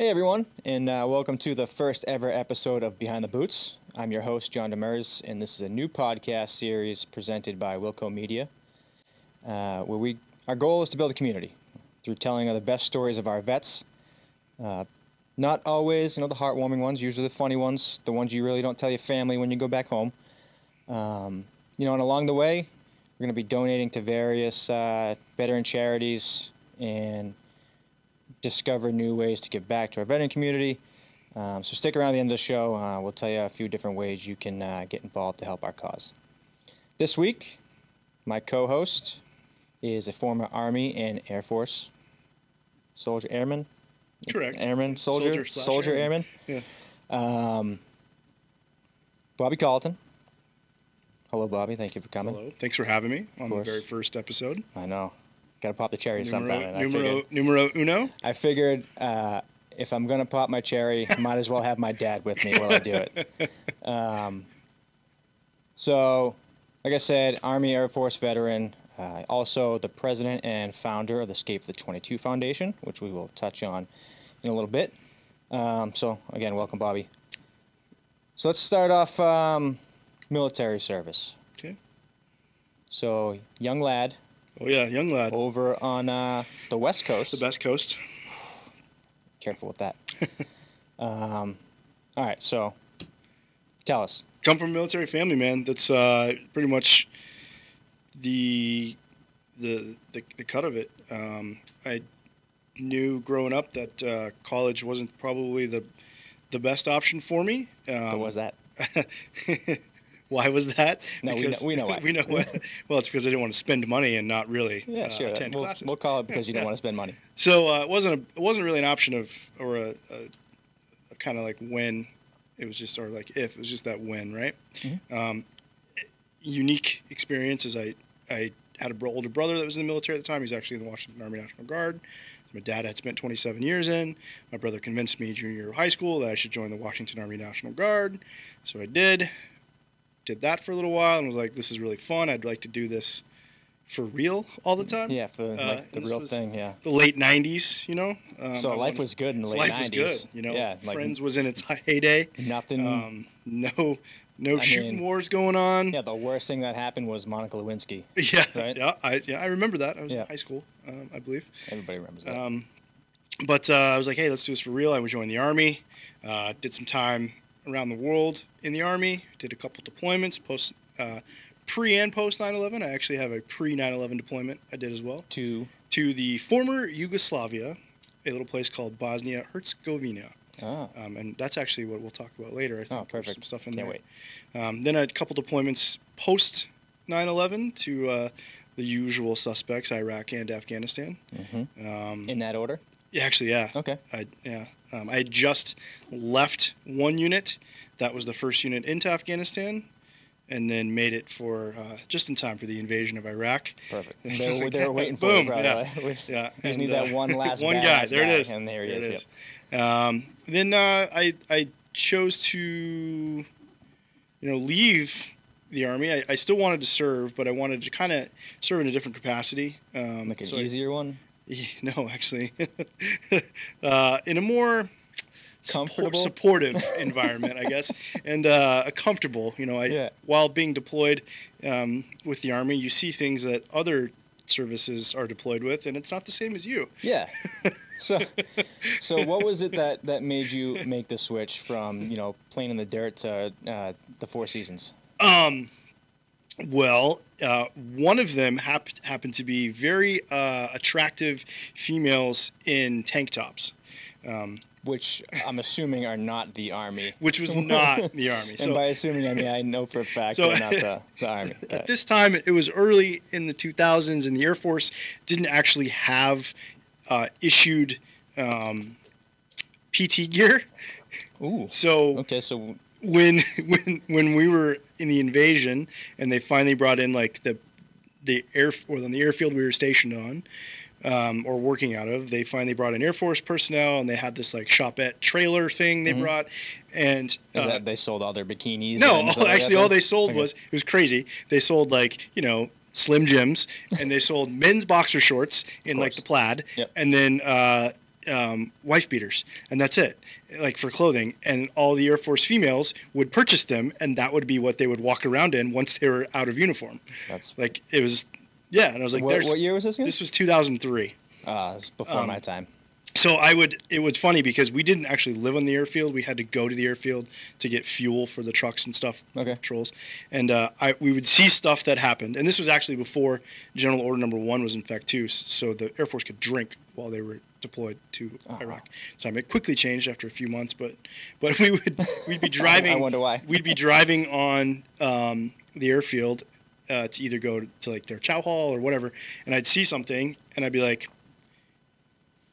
Hey everyone, and uh, welcome to the first ever episode of Behind the Boots. I'm your host John Demers, and this is a new podcast series presented by Wilco Media, uh, where we our goal is to build a community through telling of the best stories of our vets. Uh, not always, you know, the heartwarming ones. Usually the funny ones, the ones you really don't tell your family when you go back home. Um, you know, and along the way, we're going to be donating to various uh, veteran charities and discover new ways to give back to our veteran community. Um, so stick around the end of the show. Uh, we'll tell you a few different ways you can uh, get involved to help our cause. This week, my co-host is a former Army and Air Force soldier airman. Correct. Airman, soldier, Soldier soldier airman. airman. Um, Bobby Colleton. Hello, Bobby. Thank you for coming. Hello. Thanks for having me on the very first episode. I know. Got to pop the cherry sometime. and I numero, figured, numero uno. I figured uh, if I'm gonna pop my cherry, might as well have my dad with me while I do it. Um, so, like I said, Army Air Force veteran, uh, also the president and founder of the Skate for the 22 Foundation, which we will touch on in a little bit. Um, so, again, welcome, Bobby. So let's start off um, military service. Okay. So, young lad Oh yeah, young lad. over on uh, the West Coast. The best coast. Careful with that. um, all right, so tell us. Come from a military family, man. That's uh, pretty much the, the the the cut of it. Um, I knew growing up that uh, college wasn't probably the the best option for me. Um, What was that? Why was that? No, we know- we know why. we know why. well, it's because I didn't want to spend money and not really Yeah, uh, sure. attend We'll, classes. we'll call it because you Yeah. don't want to spend money. So uh, it wasn't a, it wasn't really an option of or a, a, a kind of like when it was just or like if it was just that when right. Mhm. Um, unique experience is I I had a bro- older brother that was in the military at the time. He's actually in the Washington Army National Guard. My dad had spent 27 years in. My brother convinced me junior year of high school that I should join the Washington Army National Guard. So I did. Did that for a little while and was like, this is really fun. I'd like to do this for real all the time Yeah, for Uh, the real thing. Yeah. the late '90s, you know. Um, so I life wanted- was good in the so late life was '90s. good, you know. Yeah, like Friends was in its heyday. nothing. Um, no, no I shooting mean, wars going on. yeah, the worst thing that happened was Monica Lewinsky. yeah, Right? yeah. I yeah I remember that. I was Yeah. in high school, um, I believe. Everybody remembers that. Um, but uh, I was like, hey, let's do this for real. I would join the army. Uh, did some time around the world in the army. Did a couple deployments, post, uh, pre and post 9/11. I actually have a pre 9/11 deployment. I did as well. Two. to the former Yugoslavia, a little place called Bosnia Herzegovina, Oh, um, and that's actually what we'll talk about later. I think oh, There's perfect. some stuff in Can't there. wait. Um, then I had a couple deployments post 9/11 to uh, the usual suspects, Iraq and Afghanistan. hmm Um, In that order. yeah, actually, yeah, Okay. I, yeah. Um, I had just left one unit. That was the first unit into Afghanistan. And then made it for uh, just in time for the invasion of Iraq. Perfect. They were, they were waiting for Boom, you, bro. yeah. We- Yeah, You just and, need that uh, one last one guy. There it guy, is. and there he There is. it Yep. is. Um, then uh, I I chose to, you know, leave the army. I, I still wanted to serve, but I wanted to kind of serve in a different capacity. Um, Like an so I- easier one. no, actually, uh, in a more support- supportive environment, I guess, and uh, a comfortable. You know, I Yeah. while being deployed um, with the army, you see things that other services are deployed with, and it's not the same as you. Yeah. So, so what was it that that made you make the switch from you know playing in the dirt to uh, the Four Seasons? Um, well, uh, one of them hap- happened to be very uh, attractive females in tank tops, um, Which I'm assuming are not the army. which was not the army. and So by assuming, I mean I know for a fact So- they're not the, the army. At this time, it was early in the 2000s, and the Air Force didn't actually have uh, issued um, PT gear. Ooh. So Okay, so when when when we were in the invasion and they finally brought in like the the air or on the airfield we were stationed on um, or working out of they finally brought in air force personnel and they had this like shopette trailer thing they Mhm. brought and uh, that they sold all their bikinis? no and stuff actually all they sold Okay. was it was crazy they sold like you know slim jims and they sold men's boxer shorts in like the plaid Yep. and then uh, um, wife beaters, and that's it, like for clothing. And all the Air Force females would purchase them, and that would be what they would walk around in once they were out of uniform. That's Like it was, yeah. And I was like, what, "There's." what year was this again? This was 2003. uh, this before um, my time. So I would. It was funny because we didn't actually live on the airfield. We had to go to the airfield to get fuel for the trucks and stuff, Okay. patrols, and uh, I we would see stuff that happened. And this was actually before General Order Number One was in fact too, so the Air Force could drink while they were deployed to Uh-huh. Iraq. Time it quickly changed after a few months, but but we would we'd be driving. I wonder why. We'd be driving on um, the airfield uh, to either go to like their chow hall or whatever, and I'd see something, and I'd be like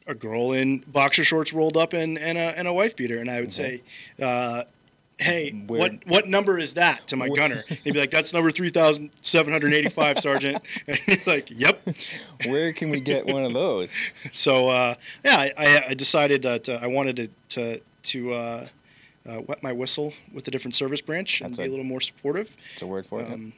a girl in boxer shorts rolled up and, and, a, and a wife beater. And I would say, uh, hey, what, Weird. what number is that to my gunner? He'd be like, that's number 3,785, Sergeant. And he's like, yep. Where can we get one of those? So, uh, yeah, I, I, decided that uh, I wanted to, to, to uh, uh, wet my whistle with a different service branch and That's be a a- little more supportive. It's a word for it. Um,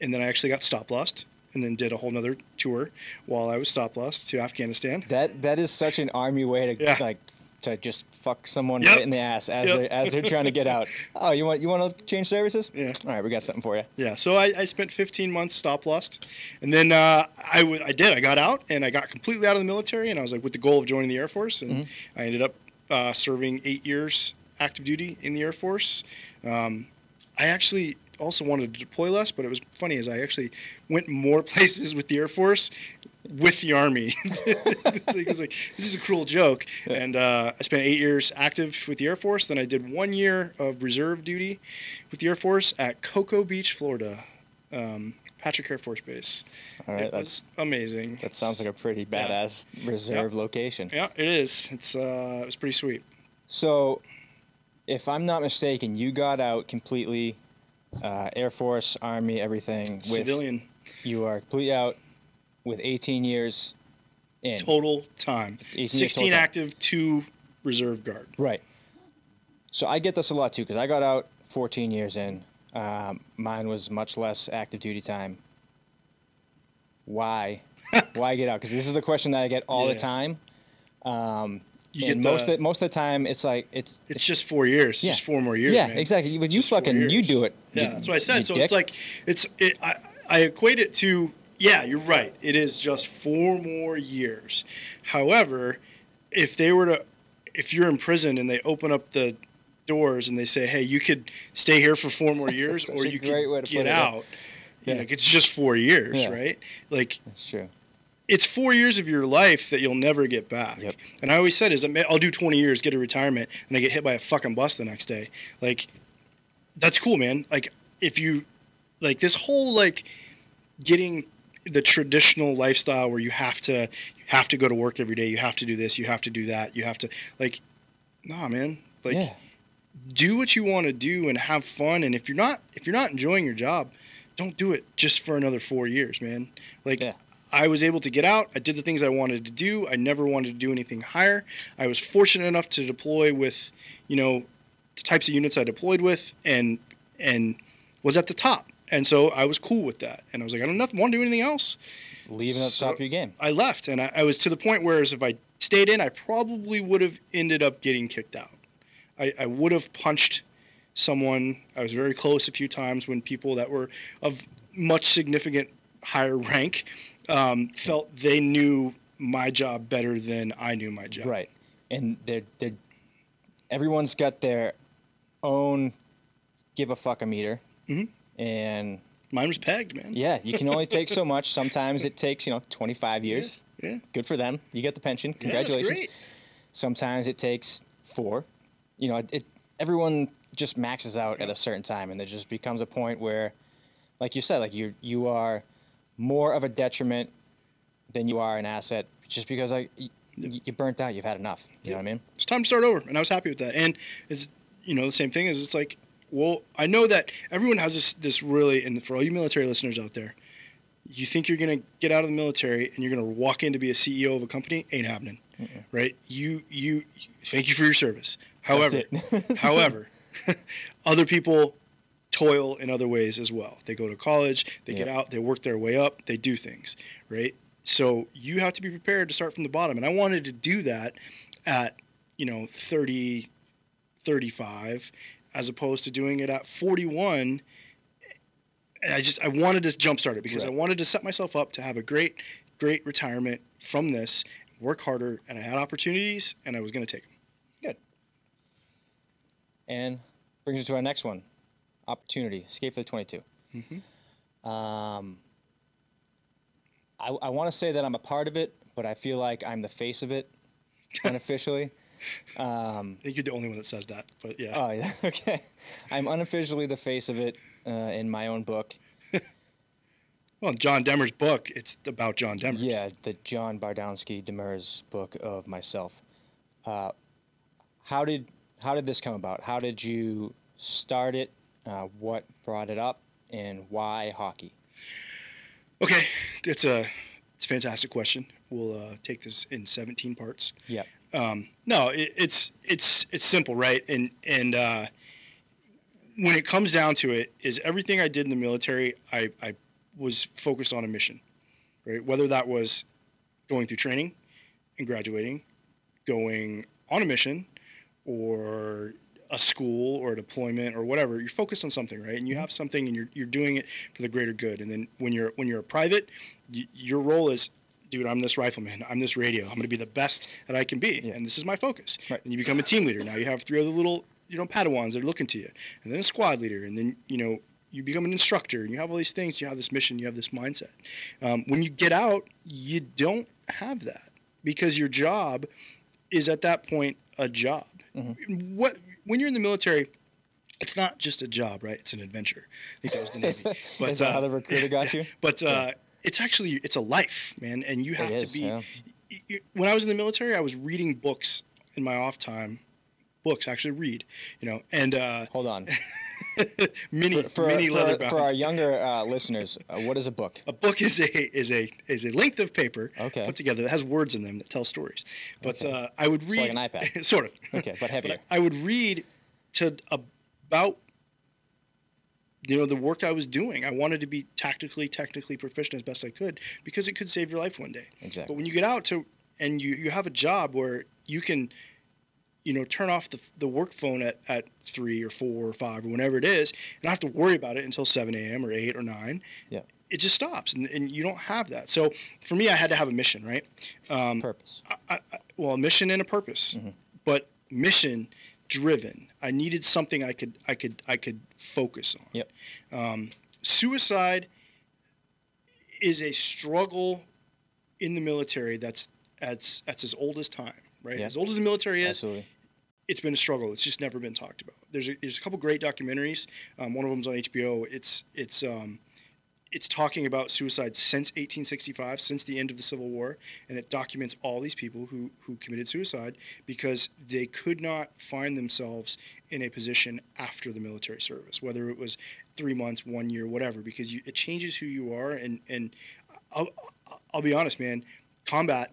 and then I actually got stop lost and then did a whole nother tour while I was stop lost to Afghanistan. That that is such an army way to Yeah. like to just fuck someone Yep. right in the ass as Yep. they're as they're trying to get out. Oh, you want you want to change services? Yeah. All right, we got something for you. Yeah, so I, I spent 15 months stop lost, and then uh, I, w- I did. I got out, and I got completely out of the military, and I was like with the goal of joining the Air Force, and I ended up uh, serving eight years active duty in the Air Force. Um, I actually also wanted to deploy less, but it was funny as I actually went more places with the Air Force with the Army. was like, "This is a cruel joke," and uh, I spent eight years active with the Air Force. Then I did one year of reserve duty with the Air Force at Cocoa Beach, Florida, um, Patrick Air Force Base. All right, it that's was amazing. that sounds like a pretty badass reserve location. yeah, it is. It's uh, it was pretty sweet. So, if I'm not mistaken, you got out completely, uh, Air Force, Army, everything. With, Civilian You are completely out with 18 years in. total time. 16 total time. active, two reserve guard. Right. So I get this a lot too because I got out 14 years in. Um, mine was much less active duty time. Why? Why get out? Because this is the question that I get all Yeah. the time. Um, You get most the- of, most of the time, it's like it's It's just four years. Yeah. Just four more years. yeah, man. exactly. But you Just fucking you do it. Yeah, you- that's what I said. So dick. it's like it's it, I I equate it to yeah, you're right. It is just four more years. However, if they were to if you're in prison and they open up the doors and they say, "Hey, you could stay here for four more years, or you could get it, out," Yeah. you know, it's just four years, Yeah. right? Like That's true. it's four years of your life that you'll never get back. Yep. And I always said is I'll do 20 years, get a retirement, and I get hit by a fucking bus the next day. Like, that's cool, man. Like, if you, like this whole like getting the traditional lifestyle where you have to you have to go to work every day, you have to do this, you have to do that, you have to like, nah, man. Like, yeah. do what you want to do and have fun. And if you're not if you're not enjoying your job, don't do it just for another four years, man. Like Yeah. I was able to get out. I did the things I wanted to do. I never wanted to do anything higher. I was fortunate enough to deploy with, you know, the types of units I deployed with, and and was at the top. And so I was cool with that. And I was like, I don't want to do anything else. Leaving at the top of your game. I left, and I, I was to the point where as if I stayed in, I probably would have ended up getting kicked out. I, I would have punched someone. I was very close a few times when people that were of much significant higher rank um, felt they knew my job better than I knew my job. Right. And they're they're everyone's got their own give a fuck a meter. Mhm. And Mine was pegged, man. yeah, you can only take so much. Sometimes it takes, you know, 25 years. Yeah. Good for them. You get the pension. Yeah, Congratulations. great. Sometimes it takes 4. You know, it, it everyone just maxes out at a certain time and there just becomes a point where like you said, like you you are more of a detriment than you are an asset just because like you, you burnt out, you've had enough. You know what I mean? it's time to start over and i was happy with that and it's you know the same thing is it's like well i know that everyone has this this really and for all you military listeners out there you think you're going to get out of the military and you're going to walk in to be a ceo of a company? Ain't happening right? You you thank you for your service. However however other people toil in other ways as well. They go to college they get out they work their way up they do things right? So you have to be prepared to start from the bottom. And i wanted to do that at you know 30 35 as opposed to doing it at 41 and i just i wanted to jumpstart it because i wanted to set myself up to have a great great retirement from this work harder and i had opportunities and i was going to take them Good. And brings us to our next one opportunity, skate for the 22. mm-hmm. Um, I, I want to say that I'm a part of it, but I feel like I'm the face of it unofficially. I think you're the only one that says that but yeah Oh, yeah. Okay. I'm unofficially the face of it uh, in my own book. well john demers' book it's about john demers Yeah, the John Bardowski Demers book of myself. Uh, how did how did this come about? How did you start it? Uh, what brought it up, and why hockey? okay it's a it's a fantastic question we'll uh, take this in 17 parts Yep. Um, no, it, it's it's it's simple, right? And and uh, when it comes down to it, is everything I did in the military, I, I was focused on a mission, right? Whether that was going through training and graduating, going on a mission, or a school or a deployment or whatever. You're focused on something, right? And you have something, and you're you're doing it for the greater good. And then when you're when you're a private, y- your role is dude, I'm this rifleman. I'm this radio. I'm going to be the best that I can be, Yeah. and this is my focus. Right. And you become a team leader. Now you have three other little, you know, Padawans that are looking to you, and then a squad leader, and then you know you become an instructor, and you have all these things. You have this mission. You have this mindset. Um, when you get out, you don't have that because your job is at that point a job. What when you're in the military. It's not just a job, right? It's an adventure. I think that was the Navy. is that how the recruiter got you? But uh, it's actually it's a life, man, and you have It to be. yeah. y- y- When I was in the military, I was reading books in my off time. Books, actually read, you know, and uh, Hold on. mini For, for, mini for, leather for our younger uh, listeners, uh, what is a book? a book is a is a is a length of paper Okay. put together that has words in them that tell stories. But Okay. uh, I would It's read like an iPad. sort of. Okay, but heavier. I would read to about you know the work I was doing. I wanted to be tactically, technically proficient as best I could because it could save your life one day. Exactly. But when you get out to and you you have a job where you can you know turn off the, the work phone at, at three or four or five or whenever it is and not have to worry about it until 7 a.m or 8 or 9 Yeah. it just stops and, and you don't have that so for me i had to have a mission right um, Purpose. I, I, well, a mission and a purpose, Mm-hmm. but mission driven. I needed something I could I could I could focus on. Yep. Um, suicide is a struggle in the military that's that's that's as old as time, right? Yeah. As old as the military is, Absolutely. it's been a struggle. It's just never been talked about. There's a, there's a couple great documentaries. Um, one of them's on HBO. It's it's um, it's talking about suicide since 1865, since the end of the Civil War, and it documents all these people who who committed suicide because they could not find themselves in a position after the military service, whether it was three months, one year, whatever, because you, it changes who you are. And and I'll I'll be honest, man, combat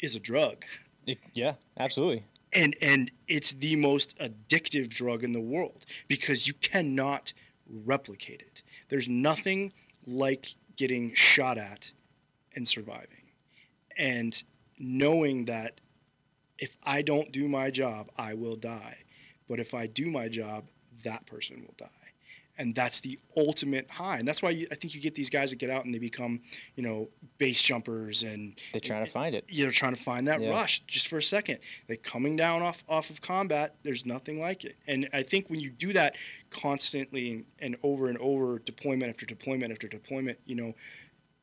is a drug It- yeah, absolutely. and and it's the most addictive drug in the world because you cannot replicate it. There's nothing like getting shot at and surviving. And knowing that if I don't do my job, I will die. But if I do my job, that person will die. And that's the ultimate high. And that's why you, I think you get these guys that get out and they become, you know, base jumpers and They're trying to find it. you're trying to find that Yeah. rush just for a second. Like coming down off off of combat, there's nothing like it. And I think when you do that constantly and, and over and over, deployment after deployment after deployment, you know,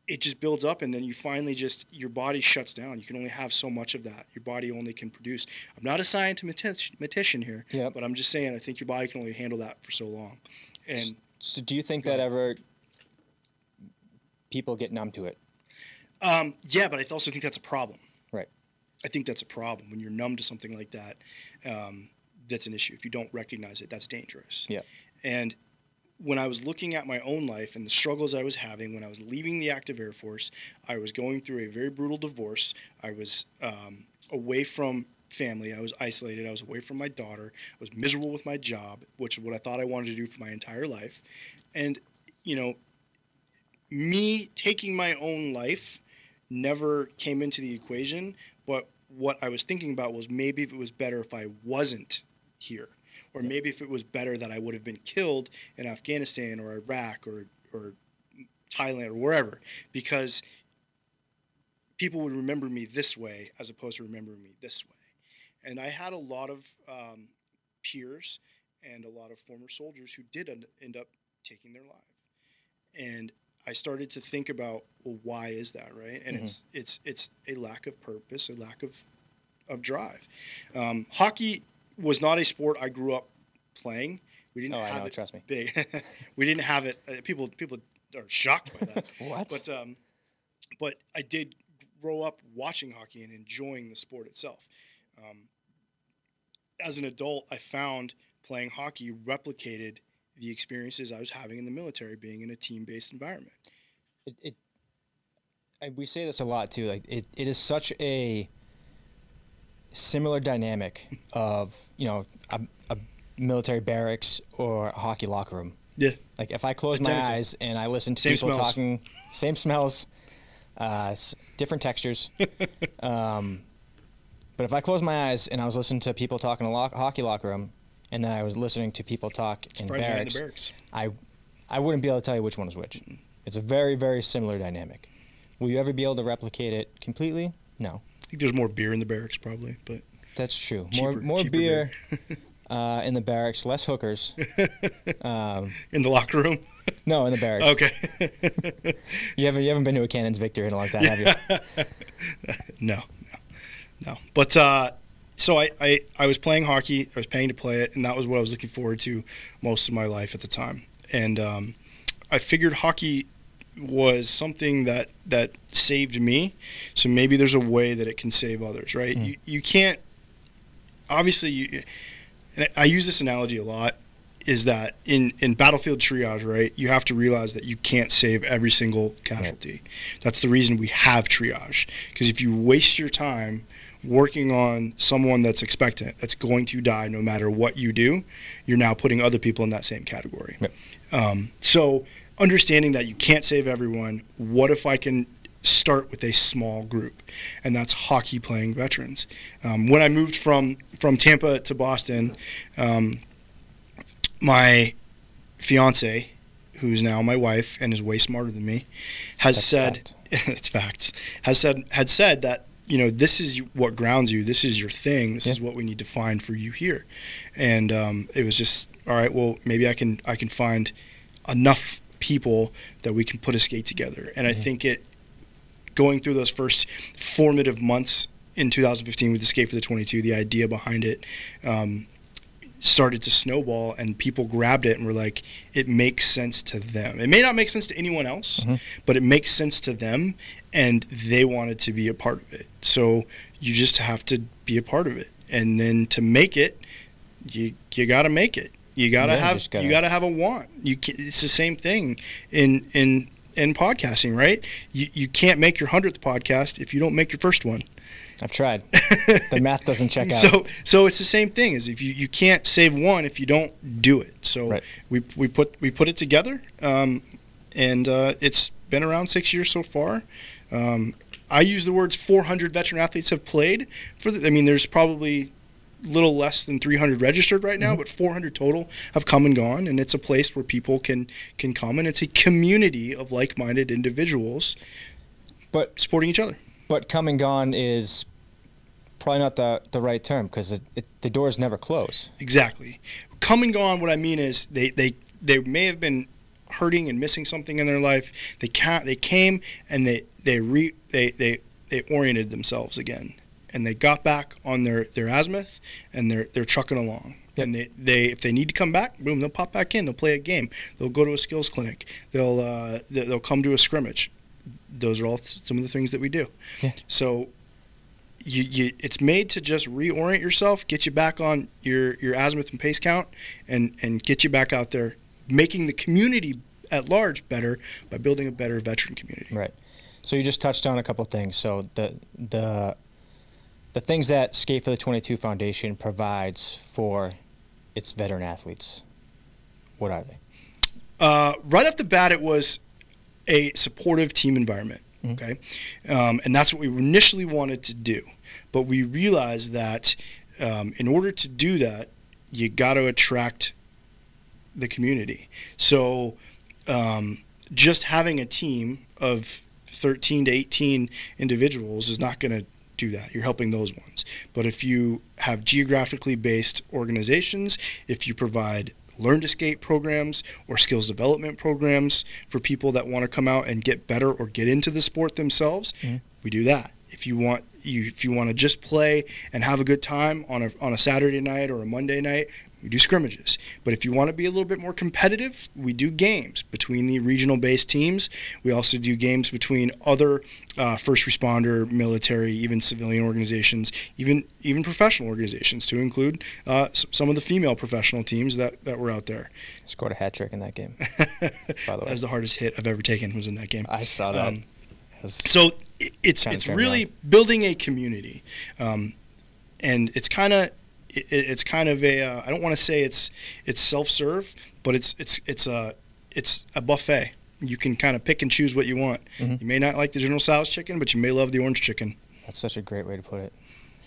it just builds up, and then you finally just your body shuts down. You can only have so much of that. Your body only can produce. I'm not a scientist here, Yep. but I'm just saying I think your body can only handle that for so long. And So do you think that ever people get numb to it? Um, yeah, but I also think that's a problem. Right. I think that's a problem when you're numb to something like that. Um, that's an issue. If you don't recognize it, that's dangerous. Yeah. And when I was looking at my own life and the struggles I was having when I was leaving the active Air Force, I was going through a very brutal divorce. I was um, away from family. I was isolated. I was away from my daughter. I was miserable with my job, which is what I thought I wanted to do for my entire life. And, you know, me taking my own life never came into the equation. But what I was thinking about was maybe if it was better if I wasn't here, or maybe if it was better that I would have been killed in Afghanistan or Iraq or or Thailand or wherever, because people would remember me this way as opposed to remembering me this way. And I had a lot of um, peers and a lot of former soldiers who did end- up taking their life. And I started to think about, well, why is that, right? And Mhm. it's it's it's a lack of purpose, a lack of of drive. Um, hockey was not a sport I grew up playing. We didn't Oh, I have know. it Trust me. big. we didn't have it. Uh, people people are shocked by that. What? But um, but I did grow up watching hockey and enjoying the sport itself. Um, as an adult, I found playing hockey replicated the experiences I was having in the military, being in a team-based environment. it, it I, we say this a lot too. Like it, it is such a similar dynamic of you know a, a military barracks or a hockey locker room. Yeah, Like if I close my eyes and I listen to Same people smells. talking, same smells, uh, different textures. um, but if I close my eyes and I was listening to people talking in a lock, hockey locker room, and then I was listening to people talk in barracks, barracks. I, I wouldn't be able to tell you which one is which. It's a very, very similar dynamic. Will you ever be able to replicate it completely? No, I think there's more beer in the barracks, probably, but that's true. More, Cheaper- more cheaper beer uh, in the barracks, less hookers. um, in the locker room. no, in the barracks. okay. You haven't, you haven't been to a Cannons Victor in a long time, have you? no, no. But uh, so I, I, I was playing hockey. I was paying to play it, and that was what I was looking forward to most of my life at the time. And um, I figured hockey was something that that saved me. So maybe there's a way that it can save others, right? Mm. You you can't. Obviously, you. And I use this analogy a lot. Is that in in battlefield triage, right? You have to realize that you can't save every single casualty. That's the reason we have triage. Because if you waste your time working on someone that's expectant, that's going to die no matter what you do, you're now putting other people in that same category. Yep. Um, so, understanding that you can't save everyone, what if I can start with a small group? And that's hockey playing veterans. Um, when I moved from, from Tampa to Boston, um, my fiance, who's now my wife and is way smarter than me, has That's said, fact. it's facts, has said, had said that you know this is what grounds you. This is your thing. This Yeah. is what we need to find for you here. And um, it was just all right well maybe i can i can find enough people that we can put a skate together. And i think it going through those first formative months in 2015 with the skate for the 22 the idea behind it um, started to snowball and people grabbed it and were like it makes sense to them. It may not make sense to anyone else Mhm. but it makes sense to them and they wanted to be a part of it. So you just have to be a part of it. And then to make it you you got to make it. You got to Yeah, have gotta- you got to have a want. You can, it's the same thing in in in podcasting right? You you can't make your 100th podcast if you don't make your first one I've tried. The math doesn't check out. so so it's the same thing as if you, you can't save one if you don't do it. So Right. we, we put we put it together, um, and uh, it's been around six years so far. Um, I use the words 400 veteran athletes have played for. The, I mean, there's probably little less than 300 registered right now, Mhm. but 400 total have come and gone, and it's a place where people can can come, and it's a community of like-minded individuals but supporting each other. but come and gone is probably not the the right term because it, it, the doors never close. Exactly. Come and gone. What I mean is they they they may have been hurting and missing something in their life. They ca they came and they they re they they they oriented themselves again, and they got back on their their azimuth, and they're they're trucking along. Yep. And they, they if they need to come back, boom, they'll pop back in. They'll play a game. They'll go to a skills clinic. They'll uh, they- they'll come to a scrimmage. Those are all th- some of the things that we do. Yeah. So you, you it's made to just reorient yourself, get you back on your your azimuth and pace count, and and get you back out there, making the community at large better by building a better veteran community. Right. So you just touched on a couple things. So the the the things that Skate for the 22 Foundation provides for its veteran athletes. What are they? Uh, right off the bat, it was a supportive team environment. Okay, um, and that's what we initially wanted to do, but we realized that um, in order to do that, you got to attract the community. So um, just having a team of 13 to 18 individuals is not going to do that. You're helping those ones. But if you have geographically based organizations, if you provide learn to skate programs or skills development programs for people that want to come out and get better or get into the sport themselves, mm-hmm. we do that. If you want you if you want to just play and have a good time on a on a Saturday night or a Monday night, we do scrimmages. But if you want to be a little bit more competitive, we do games between the regional based teams. We also do games between other uh, first responder, military, even civilian organizations, even even professional organizations, to include uh, some of the female professional teams that, that were out there. Scored a hat trick in that game. by the way, that's the hardest hit I've ever taken was in that game. I saw that. Um, so it's it's really building a community, um, and it's kind of it, it's kind of a uh, I don't want to say it's it's self-serve, but it's it's it's a it's a buffet. You can kind of pick and choose what you want. Mm-hmm. You may not like the General Tso's chicken, but you may love the orange chicken. That's such a great way to put it.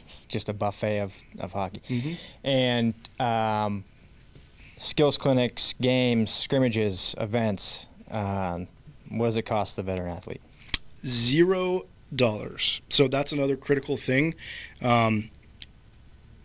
It's just a buffet of, of hockey. Mm-hmm. And um, skills clinics, games, scrimmages, events. Um, what does it cost the veteran athlete? Zero dollars. So that's another critical thing. Um,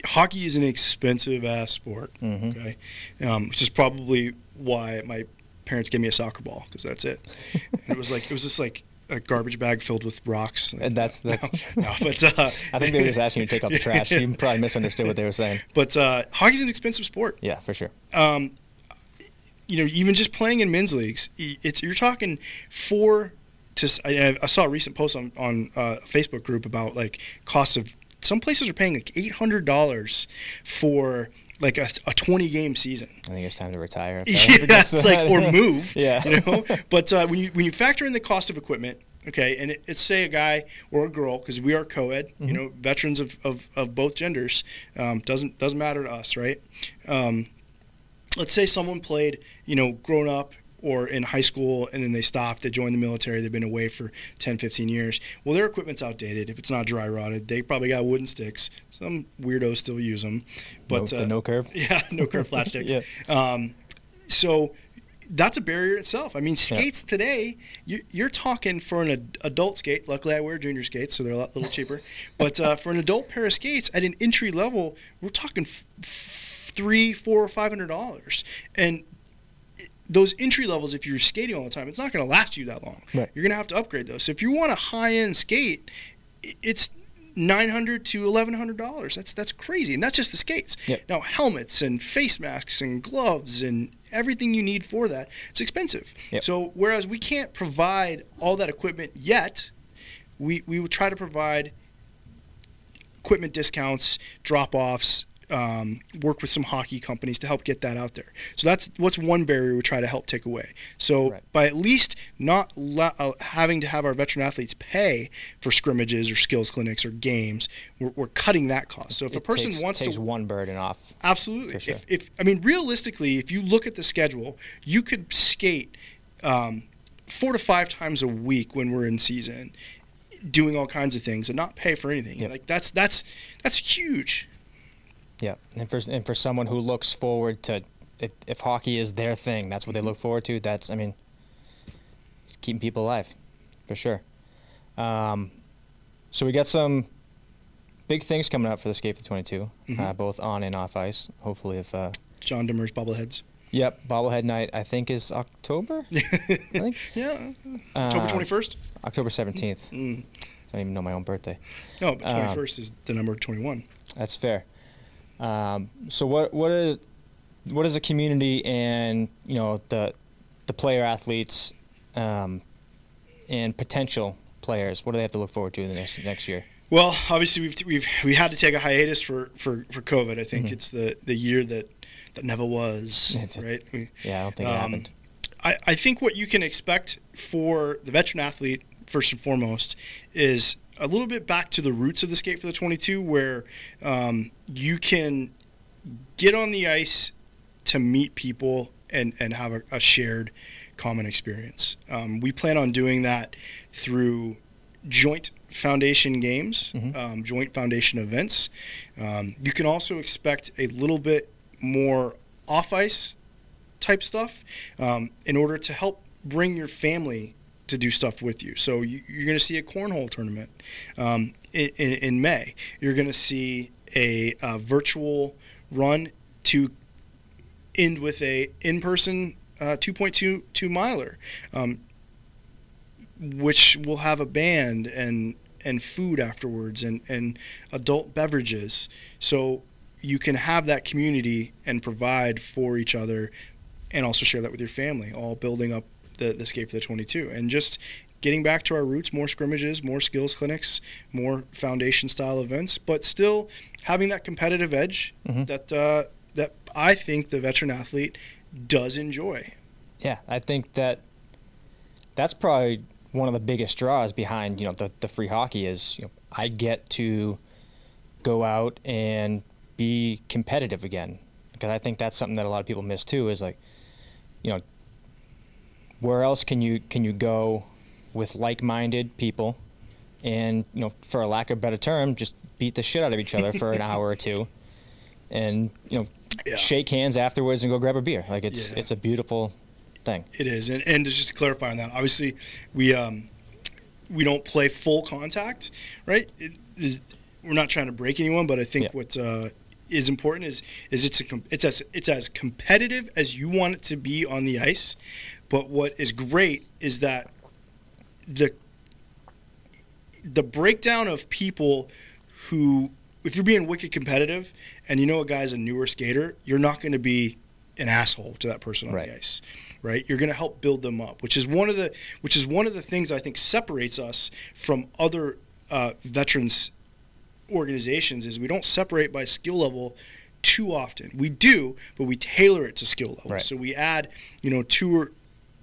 hockey is an expensive ass sport. Mm-hmm. Okay, um, which is probably why my parents gave me a soccer ball because that's it. and it was like it was just like a garbage bag filled with rocks. And that's that's. No, no but uh, I think they were just asking you to take out the trash. You probably misunderstood what they were saying. But uh, hockey's an expensive sport. Yeah, for sure. Um, you know, even just playing in men's leagues, it's you're talking four to. I, I saw a recent post on on uh, a Facebook group about like costs of some places are paying like eight hundred dollars for like a, a 20 game season. I think it's time to retire. yeah, it's like or move. yeah. You know? But uh, when you when you factor in the cost of equipment, okay, and it, it's say a guy or a girl because we are co-ed, mm-hmm. you know, veterans of, of, of both genders, um, doesn't doesn't matter to us, right? Um, let's say someone played, you know, grown up or in high school and then they stopped they joined the military they've been away for 10 15 years well their equipment's outdated if it's not dry rotted they probably got wooden sticks some weirdos still use them but no, uh, no curve yeah no curve flat sticks yeah. Um, so that's a barrier itself. I mean, skates yeah. today, you, are talking for an ad- adult skate. Luckily, I wear junior skates, so they're a lot, little cheaper. but uh, for an adult pair of skates at an entry level, we're talking f- three, four, or five hundred dollars. And those entry levels, if you're skating all the time, it's not going to last you that long. Right. You're going to have to upgrade those. So if you want a high end skate, it's nine hundred to eleven hundred dollars. That's that's crazy, and that's just the skates. Yep. Now helmets and face masks and gloves and everything you need for that, it's expensive. Yep. So whereas we can't provide all that equipment yet, we we would try to provide equipment discounts, drop offs, um, work with some hockey companies to help get that out there. So that's what's one barrier we try to help take away. So right. by at least not la- uh, having to have our veteran athletes pay for scrimmages or skills clinics or games, we're, we're cutting that cost. So if it a person takes, wants takes to one burden off, absolutely. Sure. If, if, I mean realistically, if you look at the schedule, you could skate. Um, four to five times a week when we're in season doing all kinds of things and not pay for anything. Yep. Like that's that's that's huge. Yeah, and for and for someone who looks forward to if if hockey is their thing, that's what they look forward to. That's I mean, it's keeping people alive, for sure. Um, so we got some big things coming up for the Skate for 22, mm-hmm. uh, both on and off ice. Hopefully, if uh, John Demers bobbleheads. Yep, bobblehead night. I think is October. I think. Yeah, October twenty first. Uh, October seventeenth. Mm. I don't even know my own birthday. No, but twenty first um, is the number twenty one. That's fair. Um, so what what is what is a community and you know the the player athletes um, and potential players? What do they have to look forward to in the next next year? Well, obviously we've we've we had to take a hiatus for for, for COVID. I think mm-hmm. it's the the year that that never was. A, right? We, yeah, I don't think um, it happened. I, I think what you can expect for the veteran athlete first and foremost is a little bit back to the roots of the skate for the 22 where um, you can get on the ice to meet people and, and have a, a shared common experience. Um, we plan on doing that through joint foundation games, Mhm. um, joint foundation events. Um, you can also expect a little bit more off ice type stuff um, in order to help bring your family to do stuff with you. So you, you're going to see a cornhole tournament um, in, in, May. You're going to see a, uh virtual run to end with a in-person uh, 2.2 two miler, um, which will have a band and and food afterwards and and adult beverages. So you can have that community and provide for each other, and also share that with your family, all building up the the skate for the 22 and just. Getting back to our roots, more scrimmages, more skills clinics, more foundation style events, but still having that competitive edge Mhm. that uh, that I think the veteran athlete does enjoy. Yeah, I think that that's probably one of the biggest draws behind you know the, the free hockey is you know I get to go out and be competitive again because I think that's something that a lot of people miss too is like you know where else can you can you go with like-minded people and you know for a lack of a better term just beat the shit out of each other for an hour or two and you know Yeah. shake hands afterwards and go grab a beer like it's Yeah. it's a beautiful thing It is, and, and just to clarify on that, obviously, we um, we don't play full contact, right? It, it- we're not trying to break anyone, but I think Yeah. what uh, is important is is it's a it's as it's as competitive as you want it to be on the ice. But what is great is that the the breakdown of people who, if you're being wicked competitive and you know a guy's a newer skater, you're not going to be an asshole to that person on Right. the ice, right? You're going to help build them up, which is one of the which is one of the things I think separates us from other uh, veterans organizations is we don't separate by skill level too often. We do, but we tailor it to skill level. Right. So we add, you know, two or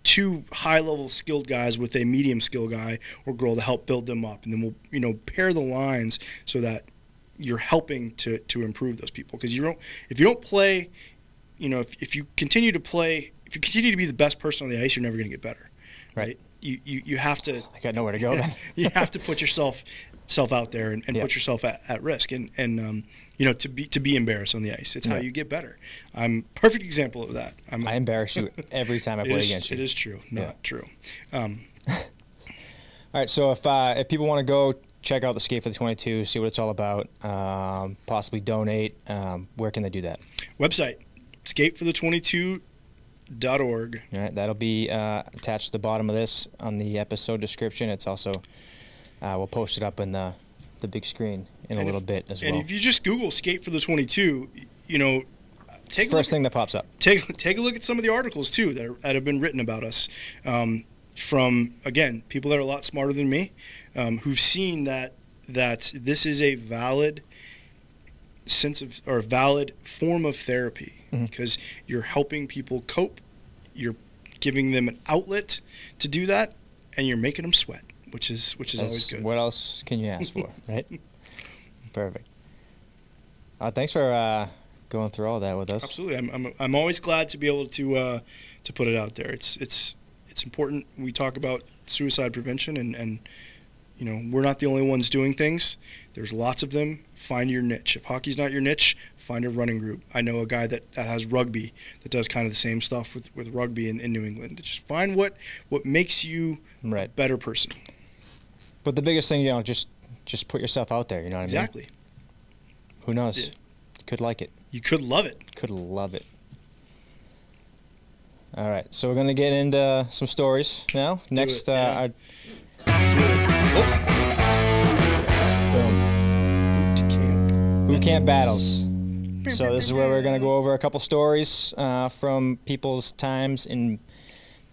two high level skilled guys with a medium skill guy or girl to help build them up and then we'll you know pair the lines so that you're helping to to improve those people because you don't if you don't play you know if, if you continue to play if you continue to be the best person on the ice you're never going to get better Right. you, you you have to I got nowhere to go then. you have to put yourself self out there and, and Yeah. put yourself at, at risk and and um, you know to be to be embarrassed on the ice it's how you get better i'm perfect example of that i'm I embarrass you every time I play is- against you. it is true not Yeah. true um, All right, so if uh, if people want to go check out the skate for the 22, see what it's all about, um, possibly donate, um, where can they do that? website skatefor22.org All right, that'll be uh, attached to the bottom of this on the episode description. It's also uh, we'll post it up in the the big screen in a little if- bit as and well. And if you just google skate for the 22 you know take first look, thing that pops up. take take a look at some of the articles too that, are, that have been written about us um, from again people that are a lot smarter than me um, who've seen that that this is a valid sense of or valid form of therapy Mhm. because you're helping people cope you're giving them an outlet to do that and you're making them sweat which is which is always good What else can you ask for, right? Perfect. Uh, thanks for uh, going through all that with us. Absolutely, I'm, I'm, I'm always glad to be able to uh, to put it out there. It's it's it's important. We talk about suicide prevention, and and you know we're not the only ones doing things. There's lots of them. Find your niche. If hockey's not your niche, find a running group. I know a guy that, that has rugby that does kind of the same stuff with, with rugby in, in New England. Just find what what makes you a Right. better person. But the biggest thing, you know, just just put yourself out there. You know what I mean? Exactly. Who knows? Yeah. Could like it. You could love it. Could love it. All right, so we're gonna get into some stories now. Next, it, yeah. uh, our boom, boot camp. boot camp battles. So this is where we're gonna go over a couple stories uh, from people's times in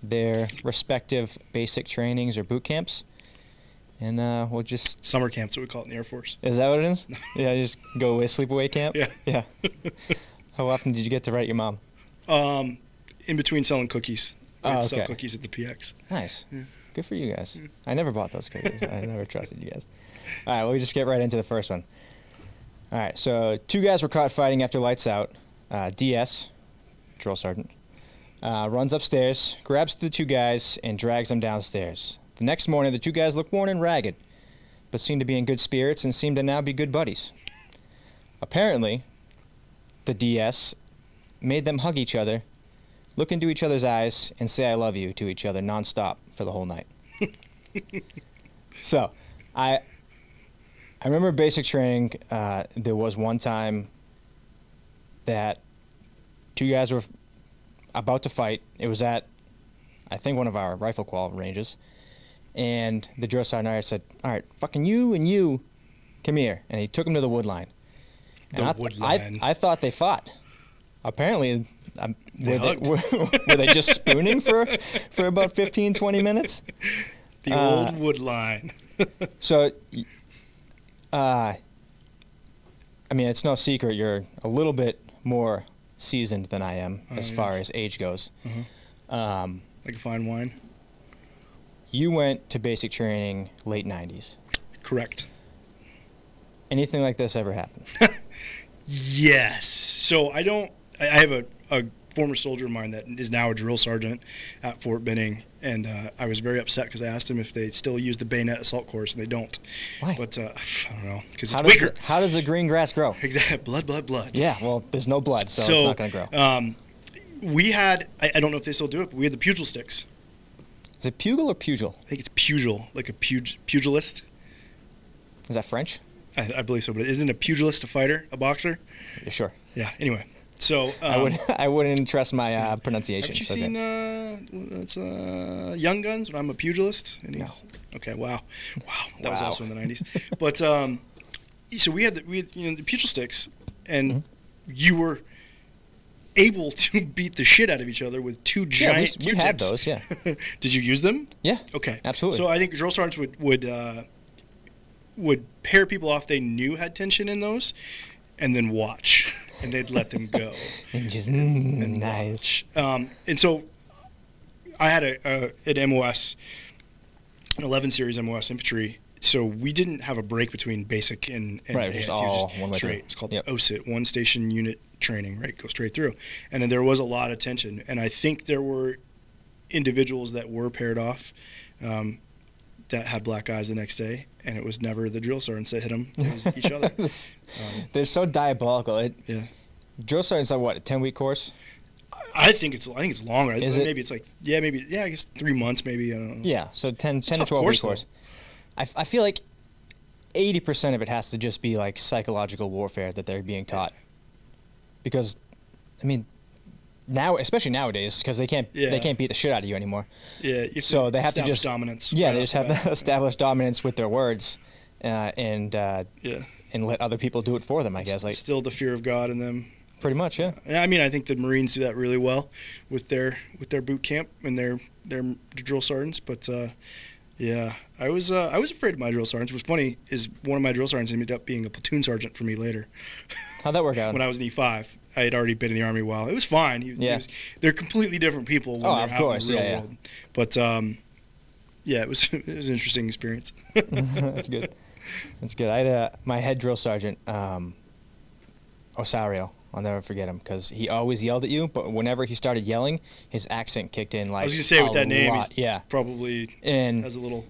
their respective basic trainings or boot camps, and uh, we'll just Summer camps, what we call it in the Air Force. is that what it is? yeah, just go with sleepaway camp. Yeah. Yeah. How often did you get to write your mom? Um, in between selling cookies. We Oh, to sell cookies at the PX. Nice. Yeah. Good for you guys. I never bought those cookies. I never trusted you guys. All right, well, we just get right into the first one. All right, so two guys were caught fighting after lights out. Uh, DS, drill sergeant, uh, runs upstairs, grabs the two guys, and drags them downstairs. The next morning, the two guys looked worn and ragged, but seemed to be in good spirits and seemed to now be good buddies. Apparently, the DS made them hug each other, look into each other's eyes, and say "I love you" to each other nonstop for the whole night. so, I I remember basic training. Uh, there was one time that two guys were about to fight. It was at, I think, one of our rifle qual ranges. And the drill sergeant I said, "All right, fucking you and you, come here." And he took him to the wood line. And The I, wood line. I, thought they fought. Apparently, um, were, they, were, were they just spooning for for about 15, 20 minutes? The Uh, old wood line. So, uh, I mean, it's no secret you're a little bit more seasoned than I am Oh, as yes. far as age goes. Um, Like a fine wine. You went to basic training late 90s. Correct. Anything like this ever happen? Yes. So I don't. I have a, a former soldier of mine that is now a drill sergeant at Fort Benning, and uh, I was very upset because I asked him if they still use the bayonet assault course, and they don't. Why? But uh, I don't know because it's does, weaker. the, how does the green grass grow? Exactly. Blood, blood, blood. Yeah, well, there's no blood, so, it's not going to grow. Um, we had. I, I don't know if they still do it, but we had the pugil sticks. Is it pugil or pugil? I think it's pugil, like a pug, pugilist. Is that French? I, I believe so, but isn't a pugilist a fighter, a boxer? Yeah, sure. Yeah. Anyway, so um, I would I wouldn't trust my uh, pronunciation. Haven't you so seen uh, it's uh, Young Guns when I'm a pugilist? No. Okay, wow, wow, that was also in the '90s. but um, so we had the we had, you know the pugil sticks, and Mm-hmm. you were able to beat the shit out of each other with two yeah, giant we, we had those. Yeah, Did you use them? yeah. Okay, Absolutely. So I think drill sergeants would would uh, would pair people off they knew had tension in those, and then watch, and they'd let them go. And just mm, and nice. Um, and so I had a, a an MOS, an 11 series MOS infantry. So we didn't have a break between basic and, and Right, it was just all one way straight. through. It's called Yep. OSUT, one station unit training. Right, go straight through. And then there was a lot of tension, and I think there were individuals that were paired off. Um, that had black eyes the next day, and it was never the drill sergeants that hit them; it was each other. Um, They're so diabolical. It, yeah, drill sergeant's like what a ten week course. I think it's I think it's longer. Is it? maybe it's like yeah, maybe yeah, I guess three months, maybe I don't know. Yeah, so 10, 10 to 12 course, week though. I, I feel like 80% of it has to just be like psychological warfare that they're being taught. Because, I mean, now, especially nowadays, because they can't Yeah. they can't beat the shit out of you anymore. Yeah, you So they have to just dominance. Yeah, right they just have to establish dominance with their words, uh, and uh, yeah. and let other people do it for them. I guess like still the fear of God in them. pretty much, yeah. I mean, I think the Marines do that really well with their with their boot camp and their their drill sergeants. But uh, yeah, I was uh, I was afraid of my drill sergeants. What's funny is one of my drill sergeants ended up being a platoon sergeant for me later How'd that work out? when I was in E5. I had already been in the army a while. It was fine. He, he Yeah. was, they're completely different people when Oh, they're of out course, in the real yeah, yeah. world. But um, yeah, it was it was an interesting experience. That's good. That's good. I had a, my head drill sergeant, um, Osario. I'll never forget him because he always yelled at you, but whenever he started yelling, his accent kicked in like I was gonna say with that name, lot. he's yeah. probably And has a little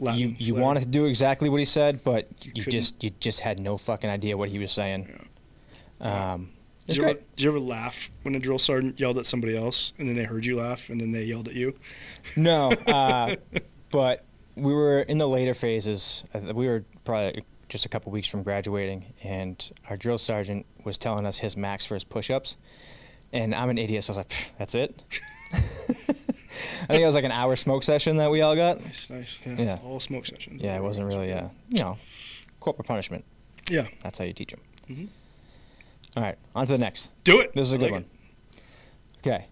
You you wanted to do exactly what he said, but You you, just you just had no fucking idea what he was saying. Um, it's Did you, ever, did you ever laugh when a drill sergeant yelled at somebody else, and then they heard you laugh, and then they yelled at you? No, uh, but we were in the later phases. We were probably just a couple weeks from graduating, and our drill sergeant was telling us his max for his push-ups, and I'm an idiot, so I was like, "That's it." I think it was like an hour smoke session that we all got. Nice, nice. Yeah. Yeah. All smoke sessions. Yeah, it wasn't really, uh, you know, corporal punishment. Yeah. That's how you teach them. Mhm. All right, on to the next. Do it. This is a I good like one. Okay.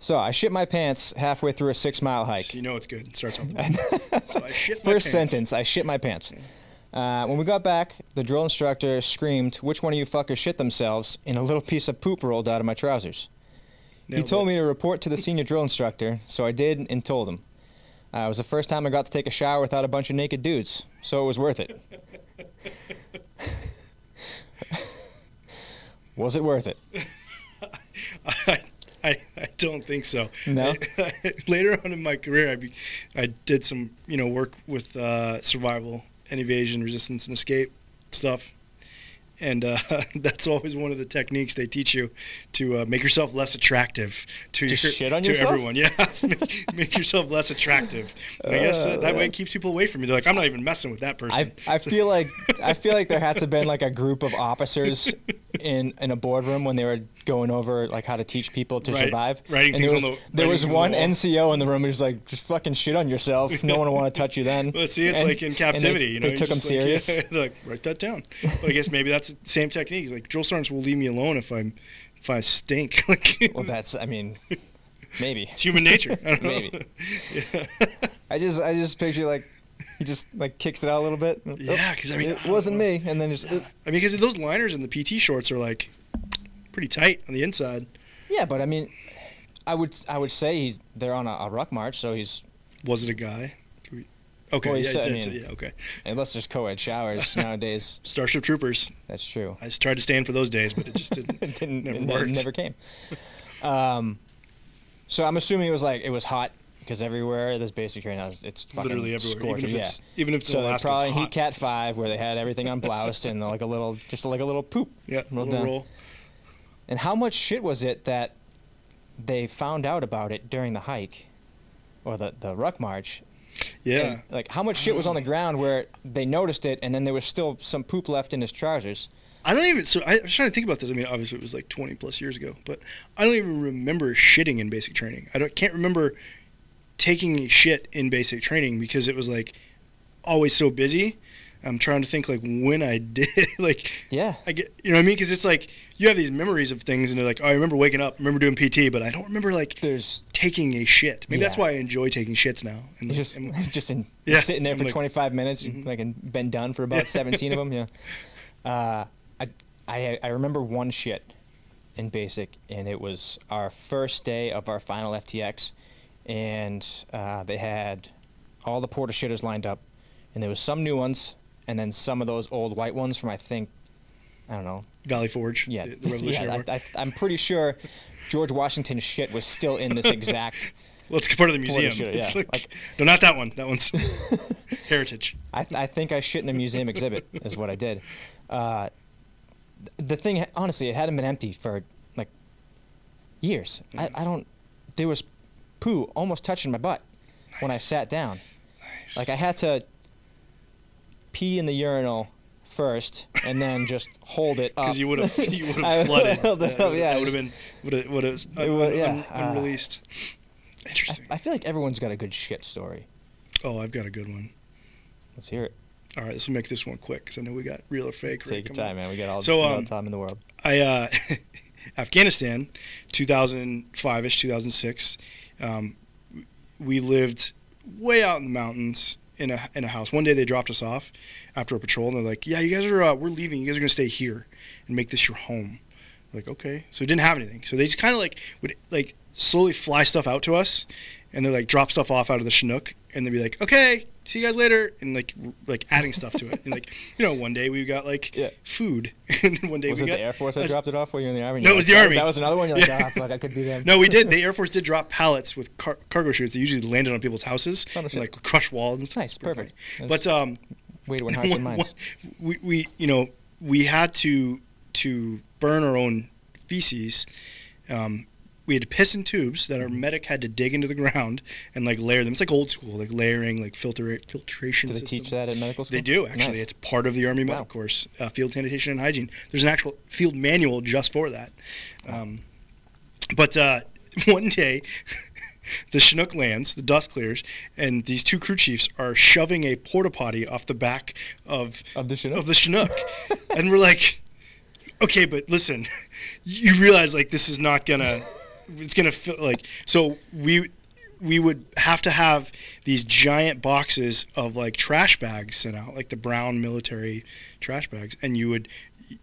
So I shit my pants halfway through a six-mile hike. You know it's good. It starts off. so shit First pants. sentence, I shit my pants. Uh, when we got back, the drill instructor screamed, "Which one of you fuckers shit themselves?" And a little piece of poop rolled out of my trousers. He told me to report to the senior drill instructor, so I did and told him. Uh, it was the first time I got to take a shower without a bunch of naked dudes, so it was worth it. was it worth it? I, I, I don't think so. No? Later on in my career, I, be, I did some, you know, work with uh, survival and evasion, resistance and escape stuff. And uh, that's always one of the techniques they teach you to uh, make yourself less attractive to your, shit on to yourself? everyone. Yeah, make, make yourself less attractive. And I guess uh, that way it keeps people away from you. They're like, I'm not even messing with that person. I, I feel like I feel like there had to have been like a group of officers in in a boardroom when they were going over like how to teach people to Right. survive. Right. and there was the- there was one the. NCO in the room who's like, just fucking shit on yourself. No one will want to touch you then. Well, see, it's And- like in captivity. They, you know, they took him just like, serious. yeah, like, write that down. Well, I guess maybe that's the same technique. Like drill sergeants will leave me alone if I'm if I stink. like, Well, that's I mean, maybe. it's human nature. I don't know. Maybe. I just I just picture like he just like kicks it out a little bit. Yeah, because I mean, it don't wasn't know. me, and then just I mean, because those liners and the PT shorts are like pretty tight on the inside. yeah. But I mean, I would I would say he's they're on a, a ruck march, so he's Was it a guy? We- Okay, Well, yeah, said- I it's- it's- mean- yeah, okay. unless there's co-ed showers nowadays. Starship Troopers. That's true. I just tried to stand for those days, but it just didn't. it didn't Never it worked. never came. Um, so I'm assuming it was like it was hot because everywhere this basic training house it's fucking Literally everywhere, even scorching. if yeah. even if it's so Alaska, it's probably heat cat five where they had everything unbloused and like a little just like a little poop. yeah, little down. roll. And how much shit was it that they found out about it during the hike or the the ruck march? Yeah. And, like how much shit was on the ground where they noticed it and then there was still some poop left in his trousers. I don't even. So I, was trying to think about this. I mean, obviously it was like 20 plus years ago, but I don't even remember shitting in basic training. I don't can't remember taking shit in basic training because it was like always so busy. I'm trying to think like when I did. like Yeah. I get, you know what I mean? Because it's like you have these memories of things, and they're like, oh, I remember waking up, remember doing PT, but I don't remember like There's taking a shit. Maybe that's why I enjoy taking shits now. And like, just and- just in Yeah, sitting there I'm for like- 25 minutes, Mhm. like and been done for about 17 of them. Yeah. Uh, I, I I remember one shit in basic, and it was our first day of our final FTX, and uh, they had all the porta shitters lined up, and there was some new ones, and then some of those old white ones from I think, I don't know, Valley Forge. yeah, the, the Revolutionary yeah. War. I, I'm pretty sure George Washington's shit was still in this exact. well, it's part of the museum. It's yeah. like, Like- no, not that one. That one's heritage. I, I think I shit in a museum exhibit is what I did. Uh, the thing, honestly, it hadn't been empty for like years. I, I don't. There was poo almost touching my butt when I sat down. Nice. Like I had to pee in the urinal first and then just hold it up. Because you would have you would I have flooded. that up, yeah, that would have been would have would have It wa- yeah, uh, unreleased. I, Interesting. I feel like everyone's got a good shit story. oh, I've got a good one. Let's hear it. All right, let's make this one quick because I know we got real or fake. right Take your time, man. We got all, So, all um, the time in the world. I uh, Afghanistan, 2005 ish, 2006. Um, we lived way out in the mountains in a in a house. One day they dropped us off after a patrol, and they're like, "Yeah, you guys are uh, we're leaving. You guys are gonna stay here and make this your home." Like, okay. So we didn't have anything. So they just kind of like would like slowly fly stuff out to us, and they're like drop stuff off out of the Chinook, and they'd be like, "Okay." See you guys later, and like r- like adding stuff to it, and like you know, one day we got like Yeah. food, and then one day Was we it got the Air Force that a- dropped it off while you were in the army? No, it was like, the "Oh, Army." That was another one. You're like, Yeah. ah, fuck, I could be them. No, we did. The Air Force did drop pallets with car- cargo chutes that usually landed on people's houses Oh, no and like crush walls. And stuff. Nice, perfect. But um, Way to win hearts and minds. one- we, we you know we had to to burn our own feces. Um, we had to piss in tubes that our Mm-hmm. medic had to dig into the ground and like layer them. It's like old school, like layering, like filter filtration. Do they system. teach that at medical school? They do actually. Nice. It's part of the Army Wow. medical course, uh, field sanitation and hygiene. There's an actual field manual just for that. Um, but uh, one day, the Chinook lands, the dust clears, and these two crew chiefs are shoving a porta potty off the back of Of the Chinook? of the Chinook, and we're like, okay, but listen, you realize like this is not gonna, it's gonna feel like so we we would have to have these giant boxes of like trash bags sent out, like the brown military trash bags, and you would.